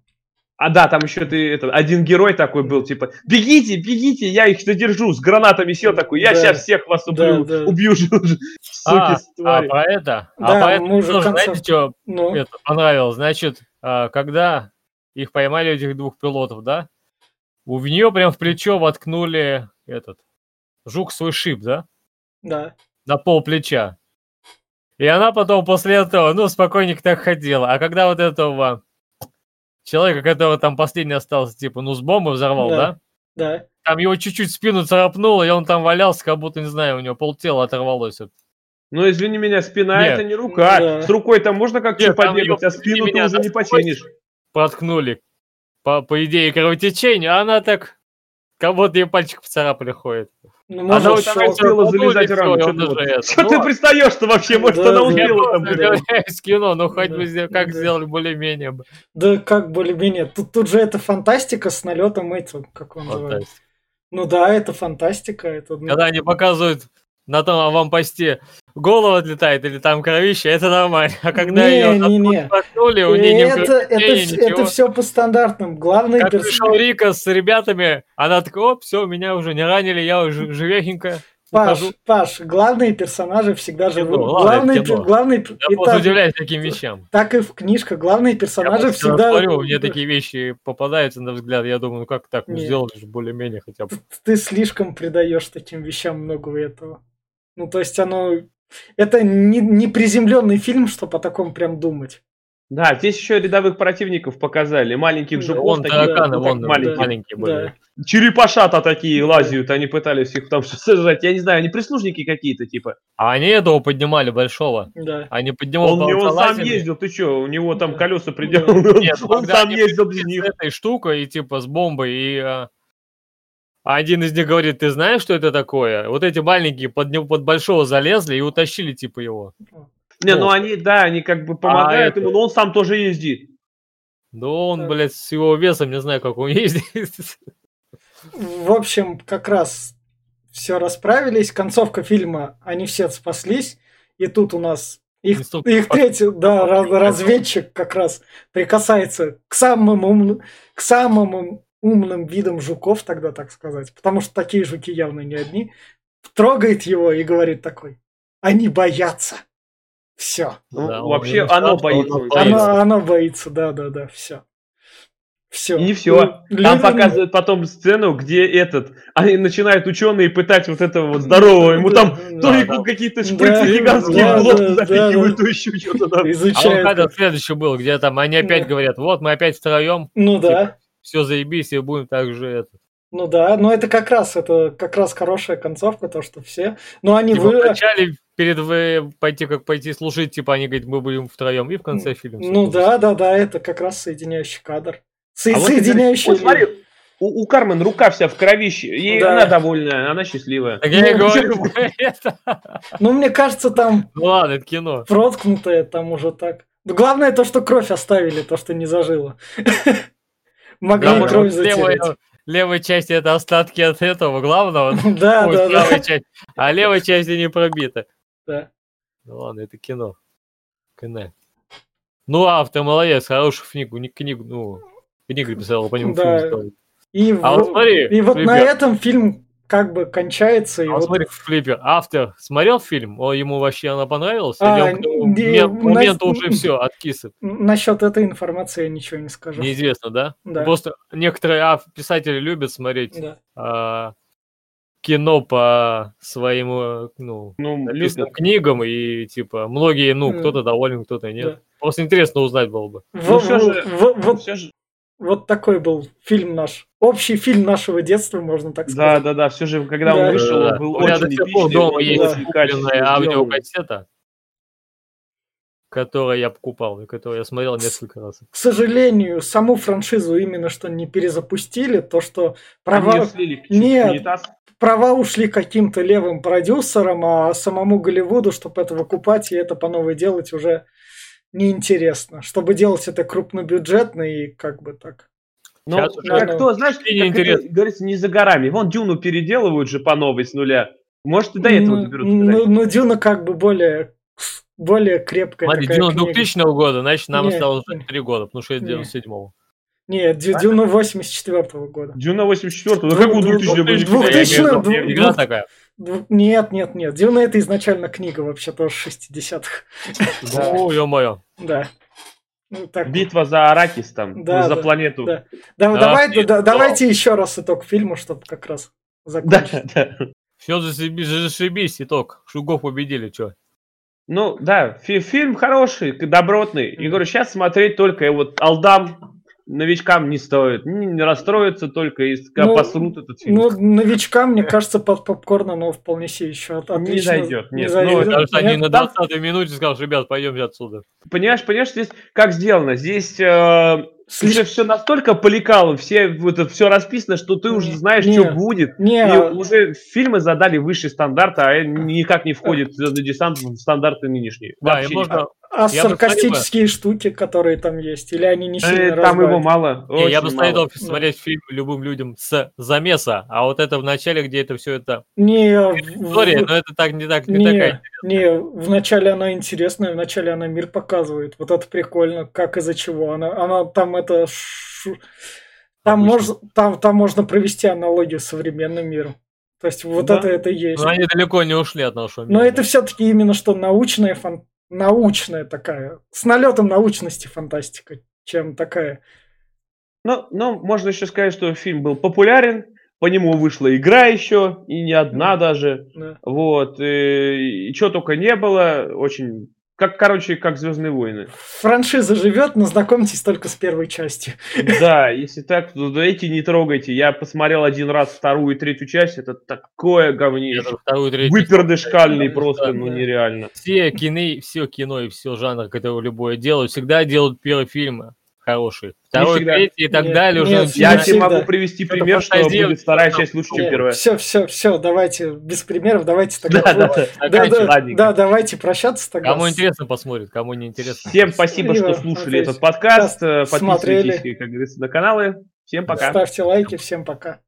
[SPEAKER 2] А да, там еще ты, это, один герой такой был, типа, бегите, бегите, я их задержу, с гранатами все такой, я
[SPEAKER 1] Да.
[SPEAKER 2] сейчас всех вас убью,
[SPEAKER 1] Да, да.
[SPEAKER 2] убью, суки,
[SPEAKER 3] А, а про это?
[SPEAKER 1] Да,
[SPEAKER 3] а про это тоже, знаете, что
[SPEAKER 1] Ну,
[SPEAKER 3] это понравилось? Значит, а, когда их поймали, этих двух пилотов, да? У нее прям в плечо воткнули этот жук свой шип, да?
[SPEAKER 1] да.
[SPEAKER 3] На пол плеча. И она потом после этого, ну, спокойненько так ходила. А когда вот этого человека, которого там последний остался, типа, ну, с бомбы взорвал,
[SPEAKER 1] Да.
[SPEAKER 3] да?
[SPEAKER 1] Да.
[SPEAKER 3] Там его чуть-чуть спину царапнуло, и он там валялся, как будто, не знаю, у него полтела оторвалось. от-
[SPEAKER 2] Ну, извини меня, спина
[SPEAKER 3] Нет.
[SPEAKER 2] это не рука.
[SPEAKER 1] Да.
[SPEAKER 2] С рукой там можно как-то
[SPEAKER 3] её,
[SPEAKER 2] а спину ты уже не починишь.
[SPEAKER 3] Проткнули, по, по идее, кровотечение, а она так, как будто ей пальчик поцарапали ходит.
[SPEAKER 1] Ну,
[SPEAKER 2] Она
[SPEAKER 1] может,
[SPEAKER 2] она успела
[SPEAKER 3] Толкнули,
[SPEAKER 2] залезать
[SPEAKER 3] и
[SPEAKER 2] Что
[SPEAKER 3] он
[SPEAKER 2] ты,
[SPEAKER 3] это, ну,
[SPEAKER 2] пристаешь-то вообще? Может,
[SPEAKER 1] Да,
[SPEAKER 2] она успела там,
[SPEAKER 3] с кино, ну хоть
[SPEAKER 1] Да,
[SPEAKER 3] бы как
[SPEAKER 1] да.
[SPEAKER 3] сделали более-менее. бы.
[SPEAKER 1] Да как более-менее. Тут, тут же это фантастика с налетом этим, как он называется. Ну да, это фантастика. Это, ну,
[SPEAKER 3] Когда они показывают на том аванпосте голова отлетает или там кровище, это нормально. А когда
[SPEAKER 1] Не,
[SPEAKER 3] ее
[SPEAKER 1] не, не.
[SPEAKER 3] проткнули, у нее не
[SPEAKER 1] это, это,
[SPEAKER 3] ничего.
[SPEAKER 1] это все по стандартным. Главный
[SPEAKER 3] Как
[SPEAKER 1] перс-
[SPEAKER 3] пришел Рика с ребятами, она такая, оп, все, меня уже не ранили, я уже живехенькая.
[SPEAKER 1] Паш,
[SPEAKER 3] ухожу».
[SPEAKER 1] Паш, главные персонажи всегда
[SPEAKER 3] Кино,
[SPEAKER 1] живут.
[SPEAKER 3] ладно,
[SPEAKER 1] Главный,
[SPEAKER 3] это кино.
[SPEAKER 1] главный,
[SPEAKER 3] Я просто удивляюсь таким вещам.
[SPEAKER 1] так и в книжках главные
[SPEAKER 3] Я
[SPEAKER 1] персонажи
[SPEAKER 3] когда
[SPEAKER 1] всегда.
[SPEAKER 3] смотрю, мне *laughs* такие вещи попадаются на взгляд, я думаю, ну как так, ну же более-менее хотя бы.
[SPEAKER 1] Ты слишком придаешь таким вещам много этого. Ну, то есть оно... Это не, не приземленный фильм, чтобы о таком прям думать.
[SPEAKER 2] Да, здесь еще рядовых противников показали, маленьких
[SPEAKER 1] Да,
[SPEAKER 2] жуков
[SPEAKER 3] Вон
[SPEAKER 2] таких,
[SPEAKER 3] тараканы,
[SPEAKER 2] ну, как
[SPEAKER 3] вон
[SPEAKER 2] маленькие.
[SPEAKER 3] маленькие были.
[SPEAKER 1] Да.
[SPEAKER 2] Черепашата такие лазят, они пытались их там *laughs* сажать. Я не знаю, они прислужники какие-то, типа.
[SPEAKER 3] А они этого поднимали большого.
[SPEAKER 1] Да.
[SPEAKER 3] Они поднимал
[SPEAKER 2] Он,
[SPEAKER 3] по
[SPEAKER 2] не- он сам ездил, ты что, у него там
[SPEAKER 1] Да.
[SPEAKER 2] колеса приделаны, *laughs*
[SPEAKER 3] Нет,
[SPEAKER 2] он сам ездил без них.
[SPEAKER 3] с этой штукой, и типа с бомбой, и а, один из них говорит, ты знаешь, что это такое? Вот эти маленькие под, него- под большого залезли и утащили типа его.
[SPEAKER 2] Не, ну
[SPEAKER 3] Вот.
[SPEAKER 2] они, да, они как бы помогают
[SPEAKER 3] это-
[SPEAKER 2] ему, но он сам тоже ездит.
[SPEAKER 3] Да он,
[SPEAKER 1] Да.
[SPEAKER 3] блядь, с его весом, не знаю, как он *laughs* ездит.
[SPEAKER 1] В общем, как раз все расправились. Концовка фильма, они все спаслись. И тут у нас их, их
[SPEAKER 3] по-
[SPEAKER 1] третий, да, раз- разведчик как раз прикасается к самым, умным, к самым умным видам жуков, тогда так сказать. Потому что такие жуки явно не одни. Трогает его и говорит такой, они боятся. Все.
[SPEAKER 2] Ну,
[SPEAKER 3] Да,
[SPEAKER 2] вообще, оно боится.
[SPEAKER 3] он
[SPEAKER 2] он
[SPEAKER 3] боится.
[SPEAKER 1] Оно, оно боится, да, да, да, все. Все.
[SPEAKER 2] И не все. Там показывают потом сцену, где этот, они начинают ученые пытать вот этого вот здорового, ему там то
[SPEAKER 3] да,
[SPEAKER 2] ли
[SPEAKER 3] да.
[SPEAKER 2] какие-то
[SPEAKER 1] Да,
[SPEAKER 2] шприцы гигантские
[SPEAKER 1] да,
[SPEAKER 2] в запихивают,
[SPEAKER 1] да.
[SPEAKER 2] еще что-то там.
[SPEAKER 3] А вот
[SPEAKER 1] Изучает.
[SPEAKER 3] когда следующий был, где там они опять
[SPEAKER 1] Да.
[SPEAKER 3] говорят, вот мы опять втроем,
[SPEAKER 1] Ну да.
[SPEAKER 3] Все заебись, и будем так же это.
[SPEAKER 1] Ну да, но это как раз, это как раз хорошая концовка, то, что все. Но они
[SPEAKER 3] Типа,
[SPEAKER 1] вы...
[SPEAKER 3] вначале перед вы пойти как пойти служить, типа они говорят, мы будем втроем, и в конце фильма.
[SPEAKER 1] Ну да, да, да, это как раз соединяющий кадр. Со-
[SPEAKER 2] А
[SPEAKER 1] соединяющий.
[SPEAKER 2] Вот смотри, у, у Кармен рука вся в кровище, и
[SPEAKER 1] Да.
[SPEAKER 2] она довольная, она счастливая.
[SPEAKER 3] Так я и
[SPEAKER 1] Ну,
[SPEAKER 3] говорю, *laughs* это.
[SPEAKER 1] Ну, мне кажется, там
[SPEAKER 3] Ну ладно, это кино.
[SPEAKER 1] проткнутое, там уже так. Но главное то, что кровь оставили, то, что не зажило. *laughs* Могли
[SPEAKER 3] Да,
[SPEAKER 1] и
[SPEAKER 3] вот
[SPEAKER 1] кровь
[SPEAKER 3] левая, левая часть это остатки от этого главного, *laughs*
[SPEAKER 1] Да,
[SPEAKER 3] ой,
[SPEAKER 1] да, да.
[SPEAKER 3] часть, а левая часть не пробита.
[SPEAKER 1] Да.
[SPEAKER 3] Ну ладно, это кино. Кино. Ну, автор молодец, хорошую книгу, не книгу, ну, книгу писал, по нему
[SPEAKER 1] Да.
[SPEAKER 3] фильм сделал.
[SPEAKER 1] И,
[SPEAKER 3] А
[SPEAKER 1] в-
[SPEAKER 3] вот смотри,
[SPEAKER 1] и вот на этом фильм как бы кончается. И
[SPEAKER 3] А вот
[SPEAKER 1] вот
[SPEAKER 3] смотри, Флиппер, автор смотрел фильм? О, ему вообще она понравилась?
[SPEAKER 1] А,
[SPEAKER 3] Или он
[SPEAKER 1] не,
[SPEAKER 3] момент-
[SPEAKER 1] у
[SPEAKER 3] моменту
[SPEAKER 1] нас-
[SPEAKER 3] уже все, откисы?
[SPEAKER 1] насчет этой информации я ничего не скажу.
[SPEAKER 3] Неизвестно, да?
[SPEAKER 1] Да.
[SPEAKER 3] Просто некоторые ав- писатели любят смотреть
[SPEAKER 1] Да.
[SPEAKER 3] а, кино по своим, э, ну,
[SPEAKER 2] Ну,
[SPEAKER 3] написанным
[SPEAKER 2] любят.
[SPEAKER 3] книгам, и, типа, многие, ну, кто-то доволен, кто-то нет.
[SPEAKER 1] Да.
[SPEAKER 3] Просто интересно узнать было бы.
[SPEAKER 1] В-
[SPEAKER 2] Ну, всё
[SPEAKER 1] в-
[SPEAKER 2] же-
[SPEAKER 1] в- вот,
[SPEAKER 2] Всё же-
[SPEAKER 1] вот такой был фильм наш. Общий фильм нашего детства, можно так
[SPEAKER 2] Да,
[SPEAKER 1] сказать.
[SPEAKER 2] да, да, все же, когда
[SPEAKER 1] Да.
[SPEAKER 2] он вышел,
[SPEAKER 3] Да.
[SPEAKER 2] он был
[SPEAKER 3] У меня
[SPEAKER 2] очень
[SPEAKER 3] до сих пор дома есть купленная аудиокассета, которую я покупал, и которую я смотрел несколько раз.
[SPEAKER 1] К сожалению, саму франшизу именно что не перезапустили, то что права,
[SPEAKER 2] слили
[SPEAKER 1] Нет. права ушли каким-то левым продюсерам, а самому Голливуду, чтобы это выкупать и это по новой делать уже неинтересно. Чтобы делать это крупнобюджетно и как бы так.
[SPEAKER 2] Ну,
[SPEAKER 3] Сейчас уже
[SPEAKER 2] как кто, знаешь, как это говорится, не за горами. Вон Дюну переделывают же по новой с нуля. Может, и до этого
[SPEAKER 1] ну,
[SPEAKER 2] доберутся.
[SPEAKER 1] ну, ну, Дюна как бы более, более крепкая
[SPEAKER 3] Смотри,
[SPEAKER 1] такая
[SPEAKER 3] 90
[SPEAKER 1] книга.
[SPEAKER 3] года, значит, нам
[SPEAKER 1] Не,
[SPEAKER 3] осталось
[SPEAKER 1] не.
[SPEAKER 3] 3 года, потому что это
[SPEAKER 1] Не.
[SPEAKER 3] 97-го.
[SPEAKER 1] Нет, Дю- Дюна 84 года.
[SPEAKER 2] Дюна 84
[SPEAKER 1] Двух-
[SPEAKER 2] ну какого
[SPEAKER 1] двух-
[SPEAKER 2] 2000 были?
[SPEAKER 1] двух-
[SPEAKER 3] Я
[SPEAKER 1] Нет, нет, нет. Дюна это изначально книга вообще тоже 60-х.
[SPEAKER 3] О, ё-моё.
[SPEAKER 1] Да. Ну, так.
[SPEAKER 2] Битва за Аракис там,
[SPEAKER 1] Да,
[SPEAKER 2] за
[SPEAKER 1] да,
[SPEAKER 2] планету.
[SPEAKER 1] да. Да,
[SPEAKER 3] Да,
[SPEAKER 1] давай, да,
[SPEAKER 3] да.
[SPEAKER 1] давайте еще раз итог фильма, чтобы как раз
[SPEAKER 2] Да,
[SPEAKER 1] закончить.
[SPEAKER 2] да.
[SPEAKER 3] Все зашибись, зашибись, итог. Шугов победили, что?
[SPEAKER 2] Ну, да, фи- фильм хороший, добротный. И говорю, сейчас смотреть только вот Алдам новичкам не стоит. Не, не расстроиться только и ска-
[SPEAKER 1] Ну,
[SPEAKER 2] посрут этот фильм.
[SPEAKER 1] Ну, новичкам, мне кажется, под попкорн оно вполне себе еще от-
[SPEAKER 2] Не
[SPEAKER 1] отлично.
[SPEAKER 2] зайдет, нет.
[SPEAKER 1] зайдет.
[SPEAKER 2] Ну,
[SPEAKER 3] Потому что они
[SPEAKER 1] Нет?
[SPEAKER 3] на
[SPEAKER 2] там-
[SPEAKER 3] 20 минуте сказал, ребят, пойдемте отсюда.
[SPEAKER 2] Понимаешь, понимаешь, здесь как сделано? Здесь э,
[SPEAKER 1] Слишком-
[SPEAKER 2] уже все настолько поликало, все это все расписано, что ты уже
[SPEAKER 1] Не,
[SPEAKER 2] знаешь,
[SPEAKER 1] не,
[SPEAKER 2] что будет.
[SPEAKER 1] Не,
[SPEAKER 2] И уже фильмы задали высший стандарт, а никак не входит «Звездный десант» в стандарты нынешние.
[SPEAKER 3] Да,
[SPEAKER 2] Вообще
[SPEAKER 3] и можно...
[SPEAKER 2] никак.
[SPEAKER 1] А
[SPEAKER 3] я бы
[SPEAKER 1] саркастические штуки, которые там есть, или они не
[SPEAKER 2] Э,
[SPEAKER 1] сильно
[SPEAKER 2] Там его
[SPEAKER 1] разбавят?
[SPEAKER 2] мало.
[SPEAKER 3] Не, я бы советовал смотреть фильм любым людям с замеса, а вот это в начале, где это все это
[SPEAKER 1] Не,
[SPEAKER 3] история,
[SPEAKER 1] в-
[SPEAKER 3] но это так не так не
[SPEAKER 1] не,
[SPEAKER 3] такая.
[SPEAKER 1] не, вначале она интересная, вначале она мир показывает. Вот это прикольно, как из-за чего. Она, она там это... Там, можно, там, там можно провести аналогию с современным миром. То есть вот
[SPEAKER 2] Да.
[SPEAKER 1] это это и есть.
[SPEAKER 3] Но они далеко не ушли от нашего мира.
[SPEAKER 1] Но это все-таки именно что научная, фан... научная такая, с налетом научности фантастика, чем такая.
[SPEAKER 2] Ну, ну, можно еще сказать, что фильм был популярен, по нему вышла игра еще, и не одна даже.
[SPEAKER 1] Да.
[SPEAKER 2] Вот, э, и, что только не было, очень как, короче, как Звездные войны.
[SPEAKER 1] Франшиза живет, но знакомьтесь только с первой части. *laughs*
[SPEAKER 2] Да, если так, то эти не трогайте. Я посмотрел один раз вторую и третью часть, это такое говнище.
[SPEAKER 3] Вторую, третью.
[SPEAKER 2] Выпердыш шкальный просто, ну нереально.
[SPEAKER 3] Все кино, все кино и все жанр, которые любое делают, всегда делают первый фильм хороший. Второй, третий и так
[SPEAKER 1] Нет,
[SPEAKER 3] далее уже
[SPEAKER 1] нет,
[SPEAKER 2] Я тебе могу привести
[SPEAKER 3] Это
[SPEAKER 2] пример, что
[SPEAKER 3] фантазия,
[SPEAKER 2] будет вторая часть лучше, чем
[SPEAKER 3] равно.
[SPEAKER 2] первая.
[SPEAKER 1] Все, все, все, давайте без примеров, давайте тогда.
[SPEAKER 2] Да, да, да.
[SPEAKER 1] Да, да, давайте прощаться тогда.
[SPEAKER 3] Кому интересно, посмотрит, кому не интересно.
[SPEAKER 2] Всем спасибо, что слушали этот подкаст. Э. Подписывайтесь, как говорится, на каналы. Всем пока.
[SPEAKER 1] Ставьте лайки, всем пока.